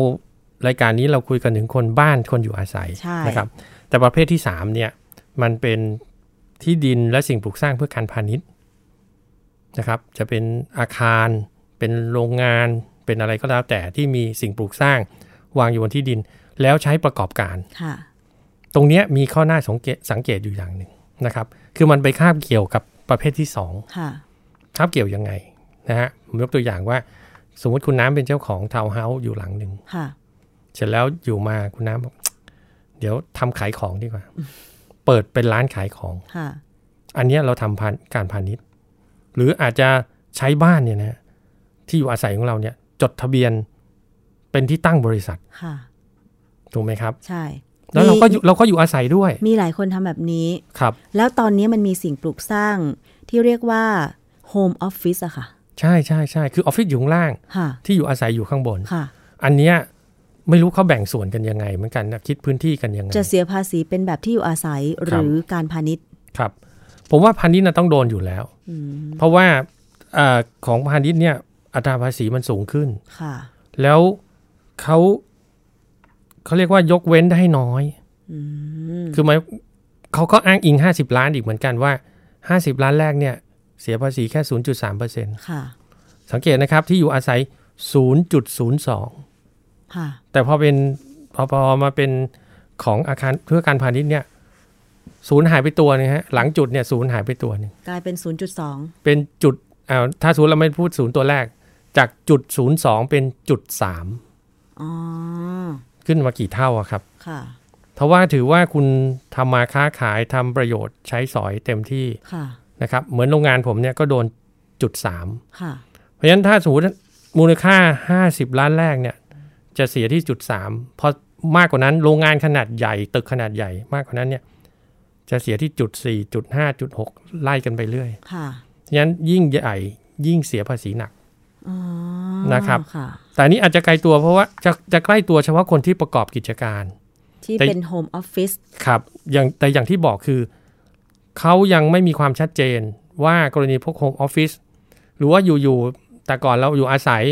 [SPEAKER 3] รายการนี้เราคุยกันถึงคนบ้านคนอยู่อาศัย
[SPEAKER 2] ใช่
[SPEAKER 3] นะครับ แต่ประเภทที่สามเนี่ยมันเป็นที่ดินและสิ่งปลูกสร้างเพื่อการพาณิชย์นะครับ จะเป็นอาคารเป็นโรงงานเป็นอะไรก็แล้วแต่ที่มีสิ่งปลูกสร้าง วางอยู่บนที่ดิน แล้วใช้ประกอบการ
[SPEAKER 2] ค่ะ
[SPEAKER 3] ตรงเนี้ยมีข้อหน้าสังเกตสังเกตอยู่อย่างหนึ่งนะครับ คือมันไปคาบเกี่ยวกับประเภทที่สอง
[SPEAKER 2] ค่ะ
[SPEAKER 3] คาบเกี่ยวยังไงนะฮะผมยกตัวอย่างว่า สมมติคุณน้ำเป็นเจ้าของทาวน์เฮาส์อยู่หลังหนึ่ง
[SPEAKER 2] ค่ะ
[SPEAKER 3] เสร็จแล้วอยู่มาคุณน้ำบอกเดี๋ยวทำขายของดีกว่า เปิดเป็นร้านขายของ
[SPEAKER 2] ค่ะ
[SPEAKER 3] อันเนี้ยเราทำพานการพาณิชย์ หรืออาจจะใช้บ้านเนี่ยนะที่อยู่อาศัยของเราเนี่ย จดทะเบียนเป็นที่ตั้งบริษัท
[SPEAKER 2] ค่ะ
[SPEAKER 3] ถูกไหมครับ
[SPEAKER 2] ใช่
[SPEAKER 3] แล้วเราก็อยู่
[SPEAKER 2] มี
[SPEAKER 3] เราก็อยู่อาศัยด้วย
[SPEAKER 2] มีหลายคนทำแบบนี้
[SPEAKER 3] ครับ
[SPEAKER 2] แล้วตอนนี้มันมีสิ่งปลูกสร้างที่เรียกว่า Home Office อะค่ะ
[SPEAKER 3] ใช่ใช่ใช่คือออฟฟิศอยู่ข้างล่าง
[SPEAKER 2] ค่ะ
[SPEAKER 3] ที่อยู่อาศัยอยู่ข้างบน
[SPEAKER 2] ค่ะ
[SPEAKER 3] อันเนี้ยไม่รู้เขาแบ่งส่วนกันยังไงเหมือนกันนะคิดพื้นที่กันยังไง
[SPEAKER 2] จะเสียภาษีเป็นแบบที่อยู่อาศัยหรือการพาณิชย์
[SPEAKER 3] ครับ ผมว่าพาณิชย์นะต้องโดนอยู่แล้ว
[SPEAKER 2] อืม
[SPEAKER 3] เพราะว่าอาของพาณิชย์เนี่ยอัตราภาษีมันสูงขึ้น
[SPEAKER 2] ค่ะ
[SPEAKER 3] แล้วเขาเขาเรียกว่ายกเว้นได้น้อย
[SPEAKER 2] อืม
[SPEAKER 3] คือหมายเขาก็อ้างอิง50ล้านอีกเหมือนกันว่า50ล้านแรกเนี่ย เสียภาษีแค่ 0.3%
[SPEAKER 2] ค่ะ
[SPEAKER 3] สังเกตนะครับที่อยู่อาศัย 0.02
[SPEAKER 2] ค่ะ
[SPEAKER 3] แต่พอเป็นพอพอมาเป็นของอาคารเพื่อการพาณิชย์เนี่ยศูนย์หายไปตัวนึงฮะหลังจุดเนี่ยศูนย์หายไปตัวหนึง
[SPEAKER 2] กลายเป็น 0.2
[SPEAKER 3] เป็นจุดอ่าถ้าศูนย์เราไม่พูดศูนย์ตัวแรก จากจุดศูนย์สองเป็นจุดสาม
[SPEAKER 2] อ๋อ
[SPEAKER 3] ขึ้นมากี่เท่าอะครับ
[SPEAKER 2] ค่ะ
[SPEAKER 3] เพราะว่าถือว่าคุณทำมาค้าขายทำประโยชน์ใช้สอยเต็มที่
[SPEAKER 2] ค่ะ
[SPEAKER 3] นะครับ เหมือนโรงงานผมเนี่ยก็โดนจุดสาม
[SPEAKER 2] ค่ะ
[SPEAKER 3] เพราะฉะนั้นถ้าสมมติมูลค่า50ล้านแรกเนี่ย จะเสียที่จุดสามพอมากกว่านั้นโรงงานขนาดใหญ่ตึกขนาดใหญ่มากกว่านั้นเนี่ย จะเสียที่จุดสี่จุดห้าจุดหกไล่กันไปเรื่อย
[SPEAKER 2] ค่ะ
[SPEAKER 3] ฉะนั้นยิ่งใหญ่ยิ่งเสียภาษีหนัก
[SPEAKER 2] อ๋อ
[SPEAKER 3] นะครับ
[SPEAKER 2] ค่ะ
[SPEAKER 3] แต่อันนี้อาจจะไกลตัวเพราะว่าจะจะใกล้ตัวเฉพาะคนที่ประกอบกิจการ
[SPEAKER 2] ที่
[SPEAKER 3] แต่
[SPEAKER 2] เป็น Home Office
[SPEAKER 3] ครับอย่างแต่อย่างที่บอกคือ เขายังไม่มีความชัดเจนว่ากรณีพวก home office หรือว่าอยู่ๆแต่ก่อนเราอยู่อาศัย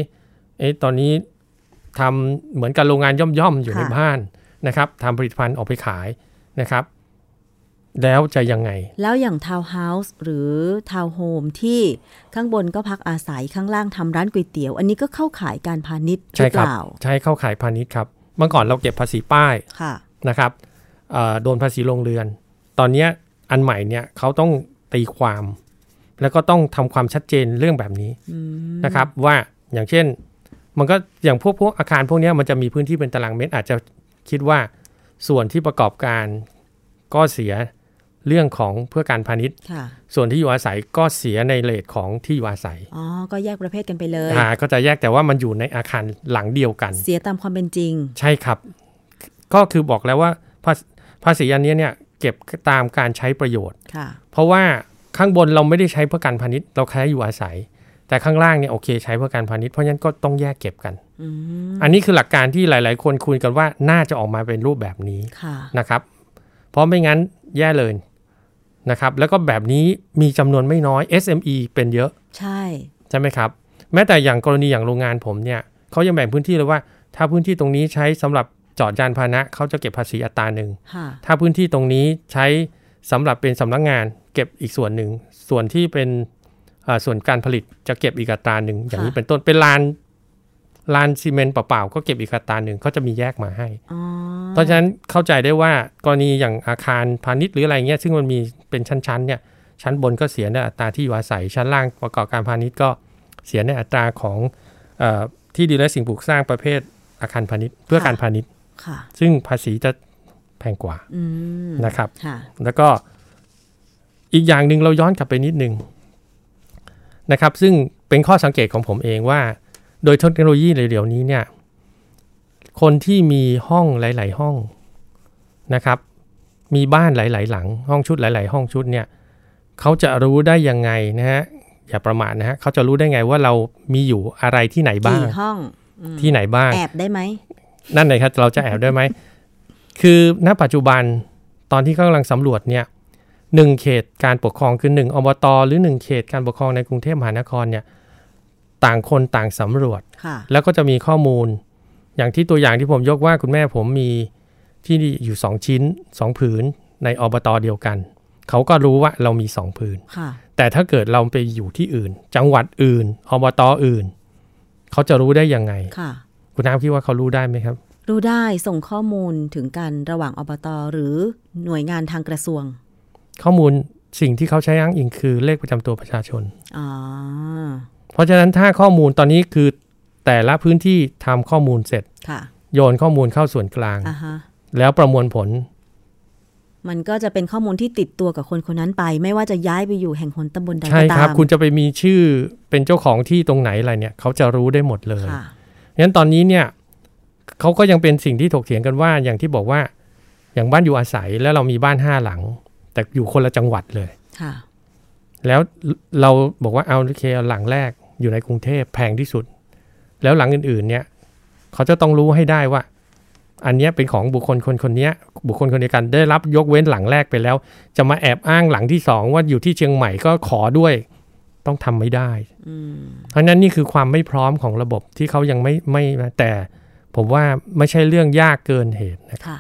[SPEAKER 3] เอ๊ะตอนนี้ทำเหมือนกับโรงงานย่อมๆอยู่ใน
[SPEAKER 2] ค่ะ
[SPEAKER 3] บ้านนะครับทำผลิตภัณฑ์ออกไปขายนะครับ แล้วจะยังไง
[SPEAKER 2] แล้วอย่างทาวน์เฮาส์หรือทาวน์โฮมที่ข้างบนก็พักอาศัยข้างล่างทำร้านก๋วยเตี๋ยว อันนี้ก็เข้าขายการพาณิชย์ห
[SPEAKER 3] ใช่
[SPEAKER 2] รือ
[SPEAKER 3] ครั
[SPEAKER 2] เปล่า
[SPEAKER 3] ใช่เข้าขายพาณิชย์ครับเมื่อก่อนเราเก็บภาษีป้าย
[SPEAKER 2] ค่ะ
[SPEAKER 3] นะครับเอ่อโดนภาษีโรงเรือน ตอนเนี้ย อันใหม่เนี่ยเขาต้องตีความ แล้วก็ต้องทำความชัดเจนเรื่องแบบนี้นะครับ ว่าอย่างเช่น มันก็อย่างพวกพวกอาคารพวกเนี้ยมันจะมีพื้นที่เป็นตารางเมตร อาจจะคิดว่าส่วนที่ประกอบการก็เสียเรื่องของเพื่อการพาณิชย์
[SPEAKER 2] ค่ะ
[SPEAKER 3] ส่วนที่อยู่อาศัยก็เสียในเลทของที่อยู่อาศัย
[SPEAKER 2] อ๋อ ก็แยกประเภทกันไปเลย
[SPEAKER 3] อ่าก็จะแยกแต่ว่ามันอยู่ในอาคารหลังเดียวกัน
[SPEAKER 2] เสียตามความเป็นจริง
[SPEAKER 3] ใช่ครับ ก็คือบอกแล้วว่าภาษภาษีอันเนี้ยเนี่ย เก็บตามการใช้ประโยชน์
[SPEAKER 2] ค่ะ
[SPEAKER 3] เพราะว่าข้างบนเราไม่ได้ใช้เพื่อการพาณิชย์เราใช้อยู่อาศัย แต่ข้างล่างเนี่ยโอเค ใช้เพื่อการพาณิชย์เพราะฉะนั้นก็ต้องแยกเก็บกัน
[SPEAKER 2] อืม
[SPEAKER 3] อันนี้คือหลักการที่หลาย ๆ คนคุยกันว่าน่าจะออกมาเป็นรูปแบบนี้
[SPEAKER 2] ค่ะ
[SPEAKER 3] นะครับ เพราะไม่งั้นแย่เลยนะครับ แล้วก็แบบนี้มีจำนวนไม่น้อย SME เป็นเยอะ
[SPEAKER 2] ใช่
[SPEAKER 3] ใช่ไหมครับ แม้แต่อย่างกรณีอย่างโรงงานผมเนี่ยเขายังแบ่งพื้นที่เลยว่า ถ้าพื้นที่ตรงนี้ใช้สำหรับ จอดยานพาหนะเขาจะเก็บภาษีอัตราหนึ่ง
[SPEAKER 2] ค่ะ
[SPEAKER 3] ถ้าพื้นที่ตรงนี้ใช้สำหรับเป็นสำนักงาน เก็บอีกส่วนหนึ่ง ส่วนที่เป็นอ่าส่วนการผลิตจะเก็บอีกอัตราหนึ่ง อย่างนี้
[SPEAKER 2] ค่ะ
[SPEAKER 3] เป็นต้นเป็นลานลานซีเมนต์เปล่าๆก็เก็บอีกอัตราหนึ่งเขาจะมีแยกมาให้
[SPEAKER 2] อ๋อ
[SPEAKER 3] เพราะฉะนั้นเข้าใจได้ว่ากรณีอย่างอาคารพาณิชย์หรืออะไรเงี้ยซึ่งมันมีเป็นชั้นๆเนี่ยชั้นบนก็เสียในอัตราที่อยู่อาศัย ชั้นล่างประกอบการพาณิชย์ก็เสียในอัตราของเออที่ดินและสิ่งปลูกสร้างประเภทอาคารพาณิชย์เพื่อการพาณิชย์
[SPEAKER 2] ค่ะ
[SPEAKER 3] ซึ่งภาษีจะแพงกว่า
[SPEAKER 2] อืม
[SPEAKER 3] นะครับ
[SPEAKER 2] ค่ะ
[SPEAKER 3] แล้วก็อีกอย่างหนึ่งเราย้อนกลับไปนิดนึงนะครับ ซึ่งเป็นข้อสังเกตของผมเองว่า โดยเทคโนโลยีเดี๋ยวนี้เนี่ย คนที่มีห้องหลาย ๆ ห้องนะครับ มีบ้านหลาย ๆ หลัง ห้องชุดหลาย ๆ ห้องชุดเนี่ยเขาจะรู้ได้ยังไงนะฮะอย่าประมาทนะฮะเขาจะรู้ได้ไงว่าเรามีอยู่อะไรที่ไหนบ้าง
[SPEAKER 2] กี่ห้องอืม
[SPEAKER 3] ที่ไหนบ้าง
[SPEAKER 2] แอบได้ไหม
[SPEAKER 3] นั่นเลยครับเราจะแอบได้ไหม คือณปัจจุบันตอนที่เขากำลังสำรวจเนี่ยหนึ่งเขตการปกครองคือหนึ่งอบตหรือหนึ่งเขตการปกครองในกรุงเทพมหานครเนี่ยต่างคนต่างสำรวจ
[SPEAKER 2] ค่ะ
[SPEAKER 3] แล้วก็จะมีข้อมูล อย่างที่ตัวอย่างที่ผมยกว่าคุณแม่ผมมีที่อยู่สองชิ้นสองผืนในอบตเดียวกัน เขาก็รู้ว่าเรามีสองผืน
[SPEAKER 2] ค่ะ
[SPEAKER 3] แต่ถ้าเกิดเราไปอยู่ที่อื่น จังหวัดอื่นอบตอื่น เขาจะรู้ได้ยังไง
[SPEAKER 2] ค่ะ
[SPEAKER 3] คุณน้ำคิดว่าเขารู้ได้ไหมครับ
[SPEAKER 2] รู้ได้ส่งข้อมูลถึงกันระหว่างอบตหรือหน่วยงานทางกระทรวง
[SPEAKER 3] ข้อมูลสิ่งที่เขาใช้อ้างอิงคือเลขประจำตัวประชาชน
[SPEAKER 2] อ๋อ
[SPEAKER 3] เพราะฉะนั้นถ้าข้อมูลตอนนี้คือแต่ละพื้นที่ทำข้อมูลเสร็จ
[SPEAKER 2] ค่ะ
[SPEAKER 3] โยนข้อมูลเข้าส่วนกลาง
[SPEAKER 2] อ่าฮะ
[SPEAKER 3] แล้วประมวลผล
[SPEAKER 2] มันก็จะเป็นข้อมูลที่ติดตัวกับคนคนนั้นไป ไม่ว่าจะย้ายไปอยู่แห่งหนตำบลใด
[SPEAKER 3] ใช่
[SPEAKER 2] ก็ตา
[SPEAKER 3] ครับ
[SPEAKER 2] ม
[SPEAKER 3] คุณจะไปมีชื่อเป็นเจ้าของที่ตรงไหนอะไรเนี่ย เขาจะรู้ได้หมดเลย
[SPEAKER 2] ค่ะ
[SPEAKER 3] งั้นตอนนี้เนี่ยเขาก็ยังเป็นสิ่งที่ถกเถียงกันว่าอย่างที่บอกว่าอย่างบ้านอยู่อาศัยแล้วเรามีบ้านห้าหลัง แต่อยู่คนละจังหวัดเลย
[SPEAKER 2] ค่ะ
[SPEAKER 3] แล้วเราบอกว่าเอาโอเคเอาหลังแรกอยู่ในกรุงเทพแพงที่สุด แล้วหลังอื่นๆ เนี่ย เขาจะต้องรู้ให้ได้ว่า อันเนี้ยเป็นของบุคคลคนคนเนี้ยบุคคลคนเดียวกันได้รับยกเว้นหลังแรกไปแล้ว จะมาแอบอ้างหลังที่สองว่าอยู่ที่เชียงใหม่ก็ขอด้วย ต้องทำไม่ได้
[SPEAKER 2] อืม
[SPEAKER 3] เพราะฉะนั้นนี่คือความไม่พร้อมของระบบที่เขายังไม่ไม่แต่ผมว่าไม่ใช่เรื่องยากเกินเหตุนะครับ
[SPEAKER 2] ค่ะ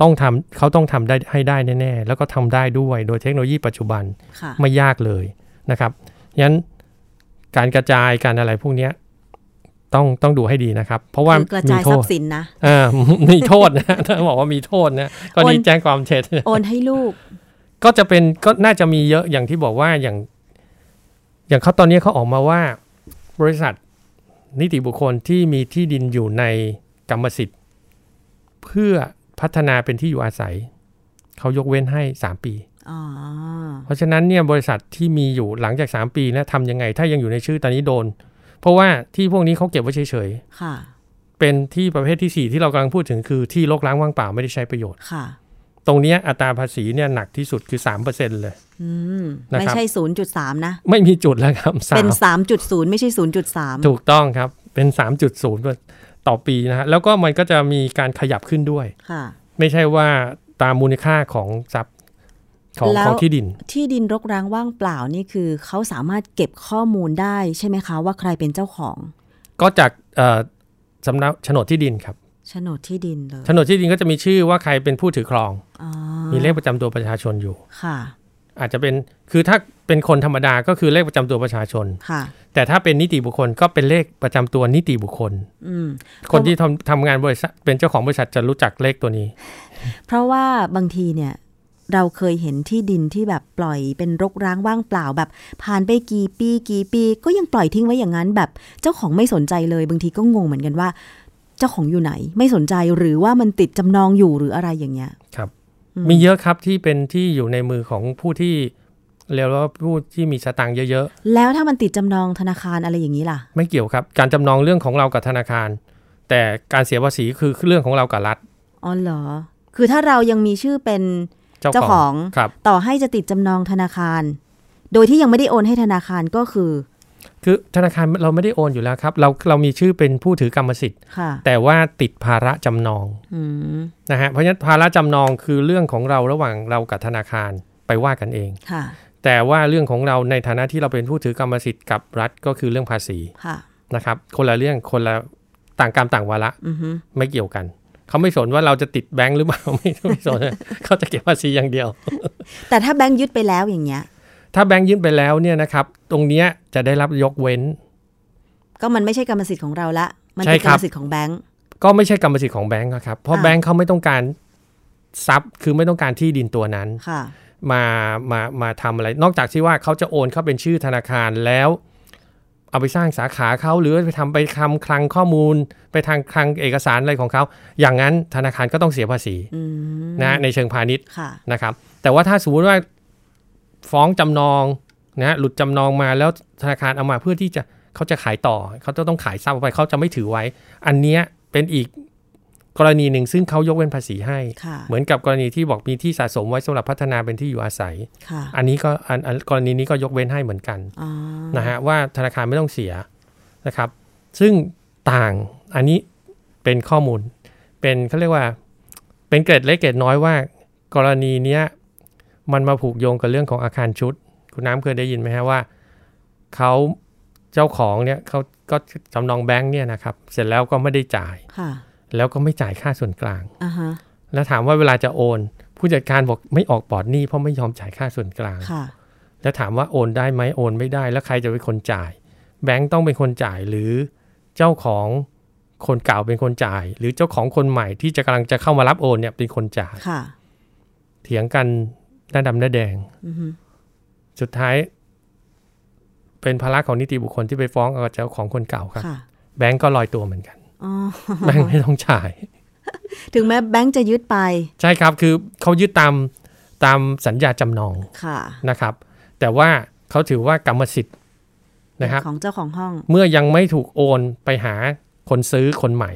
[SPEAKER 3] ต้องทำเขาต้องทำได้ให้ได้แน่ๆ แล้วก็ทำได้ด้วยโดยเทคโนโลยีปัจจุบัน
[SPEAKER 2] ค่ะ
[SPEAKER 3] ไม่ยากเลยนะครับงั้นการกระจายการอะไรพวกเนี้ยต้องต้องดูให้ดีนะครับ เพราะว่า
[SPEAKER 2] คือกระ
[SPEAKER 3] มี
[SPEAKER 2] จาย
[SPEAKER 3] โท
[SPEAKER 2] ทรัพ
[SPEAKER 3] ษ
[SPEAKER 2] ย์สินนะ
[SPEAKER 3] อ่ามีโทษนะถ้าบอกว่ามีโทษนะก็นี่
[SPEAKER 2] โอน
[SPEAKER 3] แจ้งความเท็จ
[SPEAKER 2] โอนให้ลูก
[SPEAKER 3] ก็จะเป็นก็น่าจะมีเยอะอย่างที่บอกว่าอย่าง อย่างเขาตอนนี้เขาออกมาว่าบริษัทนิติบุคคลที่มีที่ดินอยู่ในกรรมสิทธิ์ เพื่อพัฒนาเป็นที่อยู่อาศัย เขายกเว้นให้สามปี
[SPEAKER 2] อ๋อ
[SPEAKER 3] เพราะฉะนั้นเนี่ยบริษัทที่มีอยู่หลังจาก 3 ปีนะทำยังไง ถ้ายังอยู่ในชื่อตอนนี้โดน เพราะว่าที่พวกนี้เขาเก็บไว้เฉย
[SPEAKER 2] ค่ะ
[SPEAKER 3] ๆเป็นที่ประเภทที่ 4 ที่เรากำลังพูดถึงคือที่รกร้างว่างเปล่าไม่ได้ใช้ประโยชน์
[SPEAKER 2] ค่ะ
[SPEAKER 3] ตรงเนี้ยอัตราภาษีเนี่ยหนักที่สุดคือ3%เลย
[SPEAKER 2] อืม
[SPEAKER 3] นะครับ
[SPEAKER 2] ไม่ใช่ศูนย์จุดสามนะ
[SPEAKER 3] ไม่มีจุดแล้วครับสา
[SPEAKER 2] เป็น
[SPEAKER 3] ม
[SPEAKER 2] สามจุดศูนย์ไม่ใช่ศูนย์จุดสาม
[SPEAKER 3] ถูกต้องครับ เป็น 3.0 ต่อปีนะฮะแล้วก็มันก็จะมีการขยับขึ้นด้วย
[SPEAKER 2] ค่ะ
[SPEAKER 3] ไม่ใช่ว่าตามมูลค่าของทรัพย์ของ
[SPEAKER 2] แล้ว
[SPEAKER 3] ของที่ดิน
[SPEAKER 2] ที่ดินรกร้างว่างเปล่านี่คือเขาสามารถเก็บข้อมูลได้ใช่ไหมคะว่าใครเป็นเจ้าของ
[SPEAKER 3] ก็จากเอ่อสำนักโฉนดที่ดินครับ
[SPEAKER 2] โฉนดที่ดินเลย
[SPEAKER 3] โฉนดที่ดินก็จะมีชื่อว่าใครเป็นผู้ถือครอง
[SPEAKER 2] อ๋อ
[SPEAKER 3] มีเลขประจำตัวประชาชนอยู่
[SPEAKER 2] ค่ะ
[SPEAKER 3] อาจจะเป็นคือถ้าเป็นคนธรรมดาก็คือเลขประจำตัวประชาชน
[SPEAKER 2] ค่ะ
[SPEAKER 3] แต่ถ้าเป็นนิติบุคคลก็เป็นเลขประจำตัวนิติบุคคล
[SPEAKER 2] อืม
[SPEAKER 3] คนที่ทำทำงานบริษัทเป็นเจ้าของบริษัทจะรู้จักเลขตัวนี้
[SPEAKER 2] เพราะว่าบางทีเนี่ยเราเคยเห็นที่ดินที่แบบปล่อยเป็นรกร้างว่างเปล่าแบบ ผ่านไปกี่ปีกี่ปี ก็ยังปล่อยทิ้งไว้อย่างนั้นแบบ เจ้าของไม่สนใจเลย บางทีก็งงเหมือนกันว่า เจ้าของอยู่ไหน ไม่สนใจหรือว่ามันติดจำนองอยู่หรืออะไรอย่างเงี้ย
[SPEAKER 3] ครับ
[SPEAKER 2] ม
[SPEAKER 3] มีเยอะครับที่เป็นที่อยู่ในมือของผู้ที่เรียกว่าผู้ที่มีสตางค์เยอะ
[SPEAKER 2] แล้วถ้ามันติดจำนองธนาคารอะไรอย่างนี้ล่ะ
[SPEAKER 3] ๆไม่เกี่ยวครับ การจำนองเรื่องของเรากับธนาคาร แต่การเสียภาษีคือเรื่องของเรากับรัฐ
[SPEAKER 2] อ๋อเหรอ คือถ้าเรายังมีชื่อเป็น
[SPEAKER 3] เจ้า
[SPEAKER 2] เจ้า
[SPEAKER 3] ข
[SPEAKER 2] ข
[SPEAKER 3] อ
[SPEAKER 2] องง
[SPEAKER 3] ครับ
[SPEAKER 2] ต่อให้จะติดจำนองธนาคาร โดยที่ยังไม่ได้โอนให้ธนาคารก็คือ
[SPEAKER 3] คือธนาคารเราไม่ได้โอนอยู่แล้วครับ เราเรามีชื่อเป็นผู้ถือกรรมสิทธิ์
[SPEAKER 2] ค่ะ
[SPEAKER 3] แต่ว่าติดภาระจำนอง
[SPEAKER 2] อืม
[SPEAKER 3] นะฮะเพราะฉะนั้นภาระจำนองคือเรื่องของเราระหว่างเรากับธนาคารไปว่ากันเอง
[SPEAKER 2] ค่ะ
[SPEAKER 3] แต่ว่าเรื่องของเราในฐานะที่เราเป็นผู้ถือกรรมสิทธิ์กับรัฐก็คือเรื่องภาษี
[SPEAKER 2] ค่ะ
[SPEAKER 3] นะครับ คนละเรื่องคนละต่างกรรมต่างวาระ
[SPEAKER 2] อือฮึ
[SPEAKER 3] ไม่เกี่ยวกันเขาไม่สนว่าเราจะติดแบงค์หรือเปล่าไม่ไม่สนเขาจะเก็บภาษีอย่างเดียว
[SPEAKER 2] แต่ถ้าแบงค์ยึดไปแล้วอย่างเงี้ย
[SPEAKER 3] ถ้าแบงค์ยื่นไปแล้วเนี่ยนะครับ ตรงเนี้ยจะได้รับยกเว้น
[SPEAKER 2] ก็มันไม่ใช่กรรมสิทธิ์ของเราละ มัน
[SPEAKER 3] ใช่
[SPEAKER 2] เป็น
[SPEAKER 3] ค
[SPEAKER 2] กร
[SPEAKER 3] รั
[SPEAKER 2] ร
[SPEAKER 3] บ
[SPEAKER 2] มสิทธิ์ของแบงค์
[SPEAKER 3] ก็ไม่ใช่กรรมสิทธิ์ของแบงค์อะครับ เพราะ
[SPEAKER 2] อ่า
[SPEAKER 3] แบงค์เขาไม่ต้องการทรัพย์คือไม่ต้องการที่ดินตัวนั้น
[SPEAKER 2] ค่ะ
[SPEAKER 3] มามามาทำอะไร นอกจากที่ว่าเขาจะโอนเข้าเป็นชื่อธนาคารแล้ว เอาไปสร้างสาขาเขาหรือไปทำไปคำคลังข้อมูล ไปทางคลังเอกสารอะไรของเขาอย่างนั้นธนาคารก็ต้องเสียภาษี
[SPEAKER 2] อืม
[SPEAKER 3] นะในเชิงพาณิชย์
[SPEAKER 2] ค่ะ
[SPEAKER 3] นะครับ แต่ว่าถ้าสมมติว่า ฟ้องจำนองนะหลุดจำนองมาแล้วธนาคารเอามาเพื่อที่จะเขาจะขายต่อ เขาจะต้องขายทรัพย์ออกไปเขาจะไม่ถือไว้ อันเนี้ยเป็นอีกกรณีหนึ่งซึ่งเขายกเว้นภาษีให้
[SPEAKER 2] ค่ะ
[SPEAKER 3] เหมือนกับกรณีที่บอกมีที่สะสมไว้สำหรับพัฒนาเป็นที่อยู่อาศัย
[SPEAKER 2] ค่ะ
[SPEAKER 3] อันนี้ก็อันอันกรณีนี้ก็ยกเว้นให้เหมือนกัน
[SPEAKER 2] อ๋อ
[SPEAKER 3] นะฮะว่าธนาคารไม่ต้องเสียนะครับ ซึ่งต่างอันนี้เป็นข้อมูล เป็นเขาเรียกว่าเป็นเกร็ดเล็กเกร็ดน้อยว่า กรณีเนี้ย มันมาผูกโยงกับเรื่องของอาคารชุด คุณน้ำเคยได้ยินไหมฮะว่าเขาเจ้าของเนี่ยเขาก็จำนองแบงค์เนี่ยนะครับ เสร็จแล้วก็ไม่ได้จ่าย
[SPEAKER 2] ค่ะ
[SPEAKER 3] แล้วก็ไม่จ่ายค่าส่วนกลาง
[SPEAKER 2] อ่าฮะ
[SPEAKER 3] แล้วถามว่าเวลาจะโอน ผู้จัดการบอกไม่ออกปลอดหนี้เพราะไม่ยอมจ่ายค่าส่วนกลาง
[SPEAKER 2] ค่ะ
[SPEAKER 3] แล้วถามว่าโอนได้ไหมโอนไม่ได้ แล้วใครจะเป็นคนจ่าย แบงก์ต้องเป็นคนจ่ายหรือเจ้าของคนเก่าเป็นคนจ่าย หรือเจ้าของคนใหม่ที่จะกำลังจะเข้ามารับโอนเนี่ยเป็นคนจ่าย
[SPEAKER 2] ค่ะ
[SPEAKER 3] เถียงกัน หน้าดำหน้าแดง
[SPEAKER 2] อือฮึ
[SPEAKER 3] สุดท้าย เป็นภาระของนิติบุคคลที่ไปฟ้องกับเจ้าของคนเก่าครับ
[SPEAKER 2] ค่ะ
[SPEAKER 3] แบงก์ก็ลอยตัวเหมือนกัน
[SPEAKER 2] อ๋อ
[SPEAKER 3] แบงก์ไม่ต้องจ่าย
[SPEAKER 2] ถึงแม้แบงค์จะยึดไป
[SPEAKER 3] ใช่ครับคือเขายึดตามตามสัญญาจำนอง
[SPEAKER 2] ค่ะ
[SPEAKER 3] นะครับ แต่ว่าเขาถือว่ากรรมสิทธิ์นะครับ
[SPEAKER 2] ของเจ้าของห้อง
[SPEAKER 3] เมื่อยังไม่ถูกโอนไปหาคนซื้อคนใหม่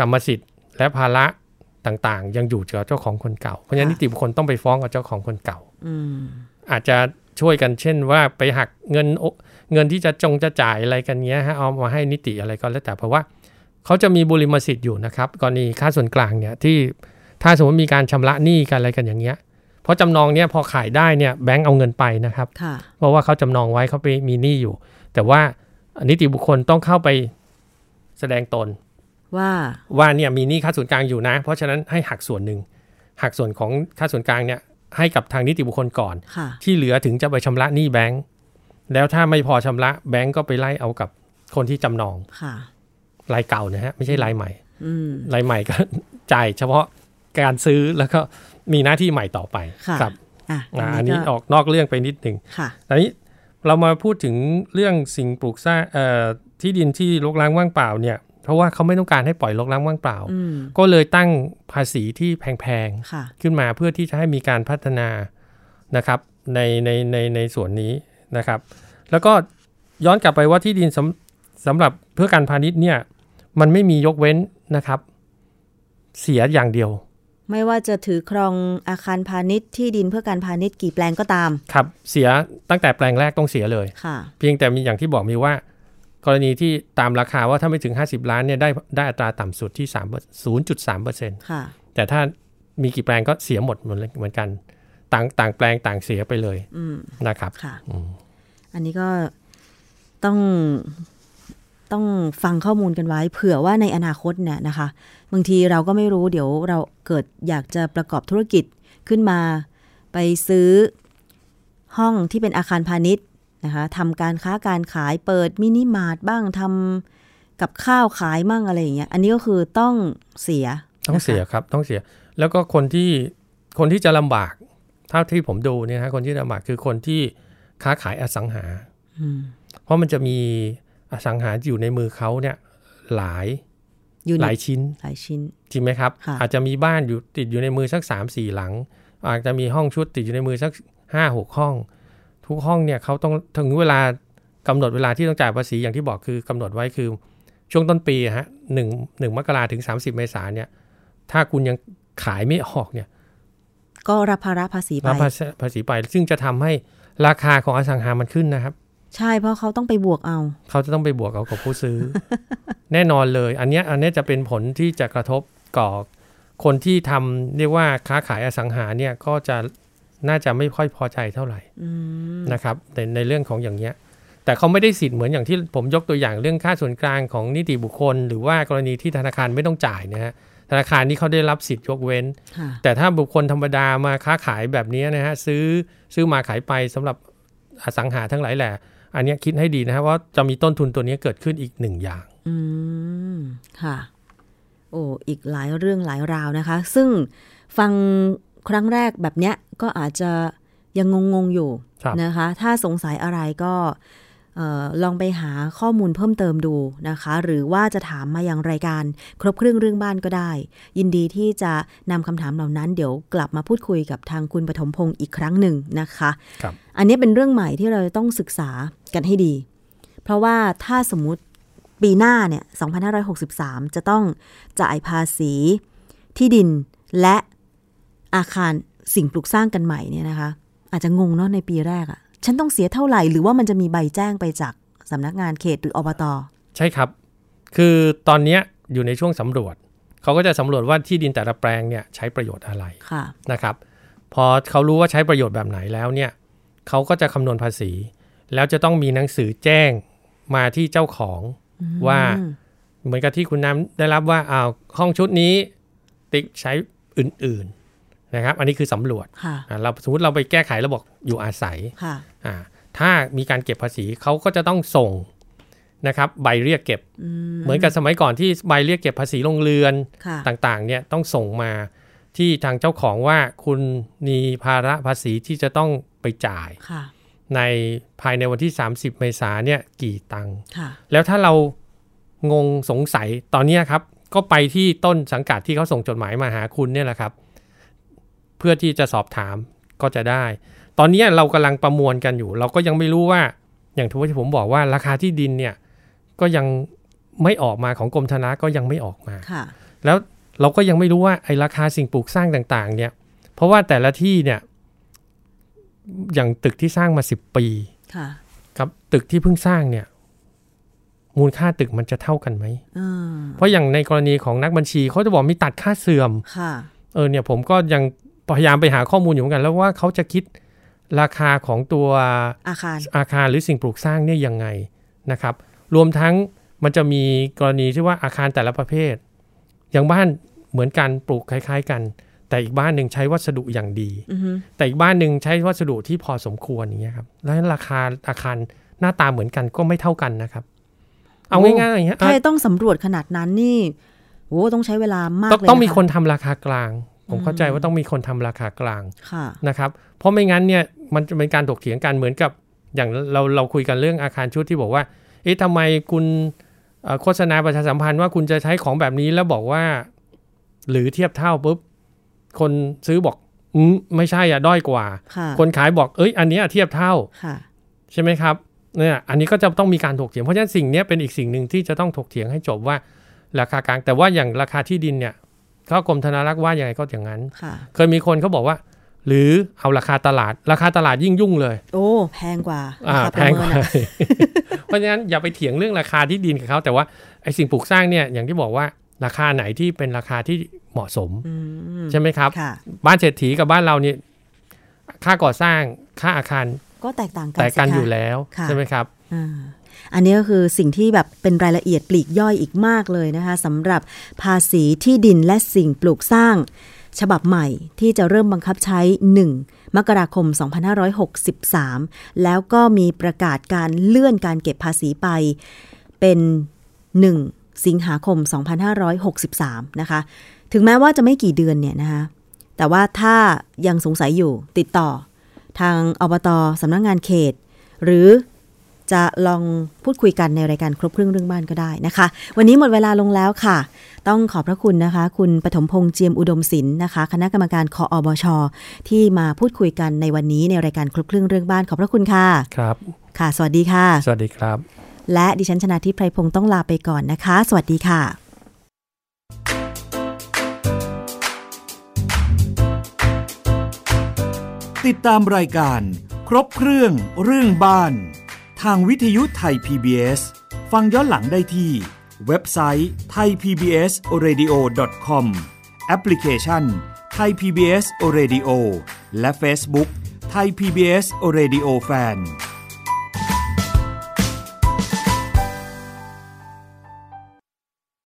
[SPEAKER 3] กรรมสิทธิ์และภาระ ต่างๆ ยังอยู่กับเจ้าของคนเก่า เพราะฉะนั้น
[SPEAKER 2] ค่ะ
[SPEAKER 3] นิติบุคคลต้องไปฟ้องกับเจ้าของคนเก่า
[SPEAKER 2] อืม
[SPEAKER 3] อาจจะช่วยกันเช่นว่าไปหักเงินโอเงินที่จะจงจะจ่ายอะไรกันเงี้ยฮะเอามาให้นิติอะไรก็แล้วแต่เพราะว่าเขาจะมีบุริมสิทธิ์อยู่นะครับกรณีค่าส่วนกลางเนี่ยที่ถ้าสมมติมีการชำระหนี้กันอะไรกันอย่างเงี้ยเพราะจำนองเนี่ยพอขายได้เนี่ยแบงก์เอาเงินไปนะครับ
[SPEAKER 2] ค่ะ
[SPEAKER 3] เพราะว่าเขาจำนองไว้เขาไปมีหนี้อยู่ แต่ว่านิติบุคคลต้องเข้าไปแสดงตน
[SPEAKER 2] ว่า
[SPEAKER 3] ว่าเนี่ยมีหนี้ค่าส่วนกลางอยู่นะ เพราะฉะนั้นให้หักส่วนหนึ่งหักส่วนของค่าส่วนกลางเนี่ยให้กับทางนิติบุคคลก่อน
[SPEAKER 2] ค่ะ
[SPEAKER 3] ที่เหลือถึงจะไปชำระหนี้แบงก์แล้วถ้าไม่พอชำระแบงก์ก็ไปไล่เอากับคนที่จำนอง
[SPEAKER 2] ค่ะ
[SPEAKER 3] รายเก่านะฮะไม่ใช่รายใหม่
[SPEAKER 2] อืม
[SPEAKER 3] รายใหม่ก็จ่ายเฉพาะการซื้อแล้วก็มีหน้าที่ใหม่ต่อไป
[SPEAKER 2] ค่ะ
[SPEAKER 3] ครับ
[SPEAKER 2] อะ
[SPEAKER 3] อ่า
[SPEAKER 2] อั
[SPEAKER 3] อั
[SPEAKER 2] น
[SPEAKER 3] น
[SPEAKER 2] นี้
[SPEAKER 3] นี้
[SPEAKER 2] ก็
[SPEAKER 3] ออกนอกเรื่องไปนิดหนึ่ง
[SPEAKER 2] ค่ะ
[SPEAKER 3] อันนี้เรามาพูดถึงเรื่องสิ่งปลูกสร้างเอ่อที่ดินที่รกร้างว่างเปล่าเนี่ย เพราะว่าเขาไม่ต้องการให้ปล่อยรกร้างว่างเปล่า
[SPEAKER 2] อืม
[SPEAKER 3] ก็เลยตั้งภาษีที่แพง
[SPEAKER 2] ค่ะ
[SPEAKER 3] ๆขึ้นมาเพื่อที่จะให้มีการพัฒนานะครับในในในในส่วนนี้นะครับ แล้วก็ย้อนกลับไปว่าที่ดินสำสำหรับเพื่อการพาณิชย์เนี่ย มันไม่มียกเว้นนะครับ เสียอย่างเดียว
[SPEAKER 2] ไม่ว่าจะถือครองอาคารพาณิชย์ที่ดินเพื่อการพาณิชย์กี่แปลงก็ตาม
[SPEAKER 3] ครับ เสียตั้งแต่แปลงแรกต้องเสียเลย
[SPEAKER 2] ค่ะ
[SPEAKER 3] เพียงแต่มีอย่างที่บอกมีว่า กรณีที่ตามราคาว่าถ้าไม่ถึง 50 ล้านเนี่ยได้ได้อัตราต่ำสุดที่3 0.3เปอร์เซ็นต์
[SPEAKER 2] ค่ะ
[SPEAKER 3] แต่ถ้ามีกี่แปลงก็เสียหมดเหมือนเหมือนกัน ต่างต่างแปลงต่างเสียไปเลย
[SPEAKER 2] อืม
[SPEAKER 3] นะครับ
[SPEAKER 2] ค่ะ
[SPEAKER 3] อืม
[SPEAKER 2] อันนี้ก็ต้องต้องฟังข้อมูลกันไว้ เผื่อว่าในอนาคตเนี่ยนะคะ บางทีเราก็ไม่รู้เดี๋ยวเราเกิดอยากจะประกอบธุรกิจขึ้นมา ไปซื้อห้องที่เป็นอาคารพาณิชย์ นะคะทำการค้าการขายเปิดมินิมาร์ทบ้างทำกับข้าวขายมั่งอะไรอย่างเงี้ยอันนี้ก็คือต้องเสีย
[SPEAKER 3] ต้องเสียครับต้องเสีย แล้วก็คนที่คนที่จะลำบากเท่าที่ผมดูเนี่ยนะคนที่ลำบากคือคนที่ค้าขายอสังหา
[SPEAKER 2] อืม
[SPEAKER 3] เพราะมันจะมีอสังหาอยู่ในมือเขาเนี่ยหลาย
[SPEAKER 2] อยู่
[SPEAKER 3] ห
[SPEAKER 2] ใน
[SPEAKER 3] ลายชิ้น
[SPEAKER 2] หลายชิ้น
[SPEAKER 3] จริงไหมครับ
[SPEAKER 2] ค่ะ
[SPEAKER 3] อาจจะมีบ้านอยู่ติดอยู่ในมือสักสามสี่หลัง อาจจะมีห้องชุดติดอยู่ในมือสักห้าหกห้อง ทุกห้องเนี่ยเขาต้องถึงเวลากำหนดเวลาที่ต้องจ่ายภาษีอย่างที่บอกคือกำหนดไว้คือช่วงต้นปีอะฮะหนึ่งหนึ่งมกราถึง 30 เมษายนเนี่ย ถ้าคุณยังขายไม่ออกเนี่ย
[SPEAKER 2] ก็รับภาระภาษีไป
[SPEAKER 3] รับภาษีภาษีไป ซึ่งจะทำให้ราคาของอสังหามันขึ้นนะครับ
[SPEAKER 2] ใช่เพราะเขาต้องไปบวกเอา
[SPEAKER 3] เขาจะต้องไปบวกเอากับผู้ซื้อ แน่นอนเลย อันเนี้ยอันเนี้ยจะเป็นผลที่จะกระทบก่อคนที่ทำเรียกว่าค้าขายอสังหาเนี่ยก็จะ น่าจะไม่ค่อยพอใจเท่าไหร่
[SPEAKER 2] อืม
[SPEAKER 3] นะครับในในเรื่องของอย่างเงี้ย แต่เขาไม่ได้สิทธิ์เหมือนอย่างที่ผมยกตัวอย่างเรื่องค่าส่วนกลางของนิติบุคคล หรือว่ากรณีที่ธนาคารไม่ต้องจ่ายนะฮะธนาคารนี่เขาได้รับสิทธิ์ยกเว้น
[SPEAKER 2] ค่ะ
[SPEAKER 3] แต่ถ้าบุคคลธรรมดามาค้าขายแบบนี้นะฮะซื้อซื้อมาขายไปสำหรับอสังหาทั้งหลายแหละอันเนี้ยคิดให้ดีนะครับว่าจะมีต้นทุนตัวนี้เกิดขึ้นอีกหนึ่งอย่าง
[SPEAKER 2] อืมค่ะ โอ้อีกหลายเรื่องหลายราวนะคะ ซึ่งฟัง ครั้งแรกแบบเนี้ยก็อาจจะยังงงๆอยู่
[SPEAKER 3] ครับ
[SPEAKER 2] นะคะ ถ้าสงสัยอะไรก็เออลองไปหาข้อมูลเพิ่มเติมดูนะคะ หรือว่าจะถามมายังรายการ ครบเครื่องเรื่องบ้านก็ได้ ยินดีที่จะนำคำถามเหล่านั้น เดี๋ยวกลับมาพูดคุยกับทางคุณปฐมพงศ์อีกครั้งหนึ่งนะคะ
[SPEAKER 3] ครับ
[SPEAKER 2] อันนี้เป็นเรื่องใหม่ที่เราจะต้องศึกษากันให้ดี เพราะว่าถ้าสมมุติปีหน้าเนี่ย 2563 จะต้องจ่ายภาษีที่ดินและ อาคารสิ่งปลูกสร้างกันใหม่เนี่ยนะคะ อาจจะงงเนาะในปีแรกอะ่ะ ฉันต้องเสียเท่าไหร่ หรือว่ามันจะมีใบแจ้งไปจากสำนักงานเขตหรืออบต
[SPEAKER 3] ใช่ครับ คือตอนเนี้ยอยู่ในช่วงสำรวจ เขาก็จะสำรวจว่าที่ดินแต่ละแปลงเนี่ยใช้ประโยชน์อะไร
[SPEAKER 2] ค่ะ
[SPEAKER 3] นะครับ พอเขารู้ว่าใช้ประโยชน์แบบไหนแล้วเนี่ยเขาก็จะคำนวณภาษี แล้วจะต้องมีหนังสือแจ้งมาที่เจ้าของว่า
[SPEAKER 2] อืม
[SPEAKER 3] เหมือนกับที่คุณน้ำได้รับว่าอ้าวห้องชุดนี้ ติ๊กใช้อื่นๆ นะครับ อันนี้คือสำรวจ
[SPEAKER 2] ค่ะ
[SPEAKER 3] อ่าเราสมมติเราไปแก้ไขแล้วบอกอยู่อาศัย
[SPEAKER 2] ค่ะ
[SPEAKER 3] อ่าถ้ามีการเก็บภาษีเขาก็จะต้องส่งนะครับใบเรียกเก็บ
[SPEAKER 2] อืม
[SPEAKER 3] เหมือนกับสมัยก่อนที่ใบเรียกเก็บภาษีโรงเรือน
[SPEAKER 2] ค่ะ
[SPEAKER 3] ต่างๆ เนี่ยต้องส่งมาที่ทางเจ้าของว่าคุณมีภาระภาษีที่จะต้องไปจ่าย
[SPEAKER 2] ค่ะ
[SPEAKER 3] ในภายในวันที่ 30 เมษาเนี่ยกี่ตังค์
[SPEAKER 2] ค่ะ
[SPEAKER 3] แล้วถ้าเรางงสงสัยตอนเนี้ยครับ ก็ไปที่ต้นสังกัดที่เขาส่งจดหมายมาหาคุณเนี่ยแหละครับ เพื่อที่จะสอบถามก็จะได้ ตอนเนี้ยเรากำลังประมวลกันอยู่ เราก็ยังไม่รู้ว่าอย่างที่ผมบอกว่าราคาที่ดินเนี่ยก็ยังไม่ออกมาของกรมธนาก็ยังไม่ออกมา
[SPEAKER 2] ค่ะ
[SPEAKER 3] แล้วเราก็ยังไม่รู้ว่าไอ้ราคาสิ่งปลูกสร้างต่างๆ เนี่ย เพราะว่าแต่ละที่เนี่ย อย่างตึกที่สร้างมาสิบปี
[SPEAKER 2] ค่ะ
[SPEAKER 3] กับตึกที่เพิ่งสร้างเนี่ย มูลค่าตึกมันจะเท่ากันไหม
[SPEAKER 2] อ่า
[SPEAKER 3] เพราะอย่างในกรณีของนักบัญชีเขาจะบอกมีตัดค่าเสื่อม
[SPEAKER 2] ค่ะ
[SPEAKER 3] เออเนี่ย ผมก็ยัง พยายามไปหาข้อมูลอยู่เหมือนกัน แล้วว่าเขาจะคิดราคาของตัว
[SPEAKER 2] อาคาร
[SPEAKER 3] อาคารหรือสิ่งปลูกสร้างเนี่ยยังไงนะครับ รวมทั้งมันจะมีกรณีที่ว่าอาคารแต่ละประเภท อย่างบ้านเหมือนกันปลูกคล้าย ๆ กัน แต่อีกบ้านหนึ่งใช้วัสดุอย่างดี
[SPEAKER 2] อือฮึ
[SPEAKER 3] แต่อีกบ้านหนึ่งใช้วัสดุที่พอสมควรอย่างเงี้ยครับแล้วราคาอาคารหน้าตาเหมือนกันก็ไม่เท่ากันนะครับ เอาง่ายๆอย่างเงี้ย
[SPEAKER 2] ถ้าจะต้องสำรวจขนาดนั้นนี่โอ้ต้องใช้เวลามาก
[SPEAKER 3] ต้อง
[SPEAKER 2] เลย
[SPEAKER 3] ต้องมีะคนทำราคากลาง ผมเข้าใจว่าต้องมีคนทำราคากลาง
[SPEAKER 2] ค่ะ
[SPEAKER 3] นะครับเพราะไม่งั้นเนี่ยมันจะเป็นการถกเถียงกันเหมือนกับ อย่างเราเราคุยกันเรื่องอาคารชุดที่บอกว่า เอ๊ะทำไมคุณเอ่อโฆษณาประชาสัมพันธ์ว่าคุณจะใช้ของแบบนี้แล้วบอกว่า หรือเทียบเท่าปุ๊บคนซื้อบอกอืมไม่ใช่อะด้อยกว่า
[SPEAKER 2] ค่ะ
[SPEAKER 3] คนขายบอกเอ้ย อันเนี้ยเทียบเท่า
[SPEAKER 2] ค่ะ
[SPEAKER 3] ใช่ไหมครับเนี่ยอันนี้ก็จะต้องมีการถกเถียงเพราะฉะนั้นสิ่งเนี้ยเป็นอีกสิ่งหนึ่งที่จะต้องถกเถียงให้จบว่าราคากลางแต่ว่าอย่างราคาที่ดินเนี่ย เขากรมธนารักษ์ว่ายังไงก็อย่างนั้น
[SPEAKER 2] ค่ะ
[SPEAKER 3] เคยมีคนเขาบอกว่า หรือเอาราคาตลาด ราคาตลาดยิ่งยุ่งเลย
[SPEAKER 2] โอ้ แพงกว่า
[SPEAKER 3] อ่า
[SPEAKER 2] ราคา
[SPEAKER 3] แพงกว่า
[SPEAKER 2] ประเมินอะ
[SPEAKER 3] เพราะฉะนั้นอย่าไปเถียงเรื่องราคาที่ดินกับเขาแต่ว่าไอ้สิ่งปลูกสร้างเนี่ยอย่างที่บอกว่าราคาไหนที่เป็นราคาที่เหมาะสม
[SPEAKER 2] อืม
[SPEAKER 3] ใช่ไหมครับ
[SPEAKER 2] ค่ะ
[SPEAKER 3] บ้านเศรษฐีกับบ้านเราเนี่ยค่าก่อสร้างค่าอาคาร
[SPEAKER 2] ก็แตกต่างกัน
[SPEAKER 3] แต่กัน
[SPEAKER 2] สิคะ
[SPEAKER 3] อยู่แล้ว
[SPEAKER 2] ค่ะ
[SPEAKER 3] ใช่ไหมครับ
[SPEAKER 2] อ่า อันนี้ก็คือสิ่งที่แบบเป็นรายละเอียดปลีกย่อยอีกมากเลยนะคะสำหรับภาษีที่ดินและสิ่งปลูกสร้าง ฉบับใหม่ที่จะเริ่มบังคับใช้ 1 มกราคม 2563 แล้วก็มีประกาศการเลื่อนการเก็บภาษีไปเป็น 1 สิงหาคม 2563 นะคะ ถึงแม้ว่าจะไม่กี่เดือนเนี่ยนะคะ แต่ว่าถ้ายังสงสัยอยู่ติดต่อทางอบตสำนักงงานเขต หรือ จะลองพูดคุยกันในรายการครบเครื่องเรื่องบ้านก็ได้นะคะ วันนี้หมดเวลาลงแล้วค่ะ ต้องขอบพระคุณนะคะ คุณปฐมพงษ์เจียมอุดมศิลป์นะคะ คณะกรรมการคออบช ที่มาพูดคุยกันในวันนี้ในรายการครบเครื่องเรื่องบ้านขอบพระคุณค่ะ
[SPEAKER 3] ครับ
[SPEAKER 2] ค่ะ สวัสดีค่ะ
[SPEAKER 3] สวัสดีครับ
[SPEAKER 2] และดิฉันชนะทิพไพรพงศ์ต้องลาไปก่อนนะคะ สวัสดีค่ะ
[SPEAKER 5] ติดตามรายการ ครบเครื่องเรื่องบ้าน ทางวิทยุไทย PBS ฟังย้อนหลังได้ที่ เว็บไซต์ thaipbsradio.com แอปพลิเคชัน Thai PBS Radio และ Facebook Thai PBS Radio Fan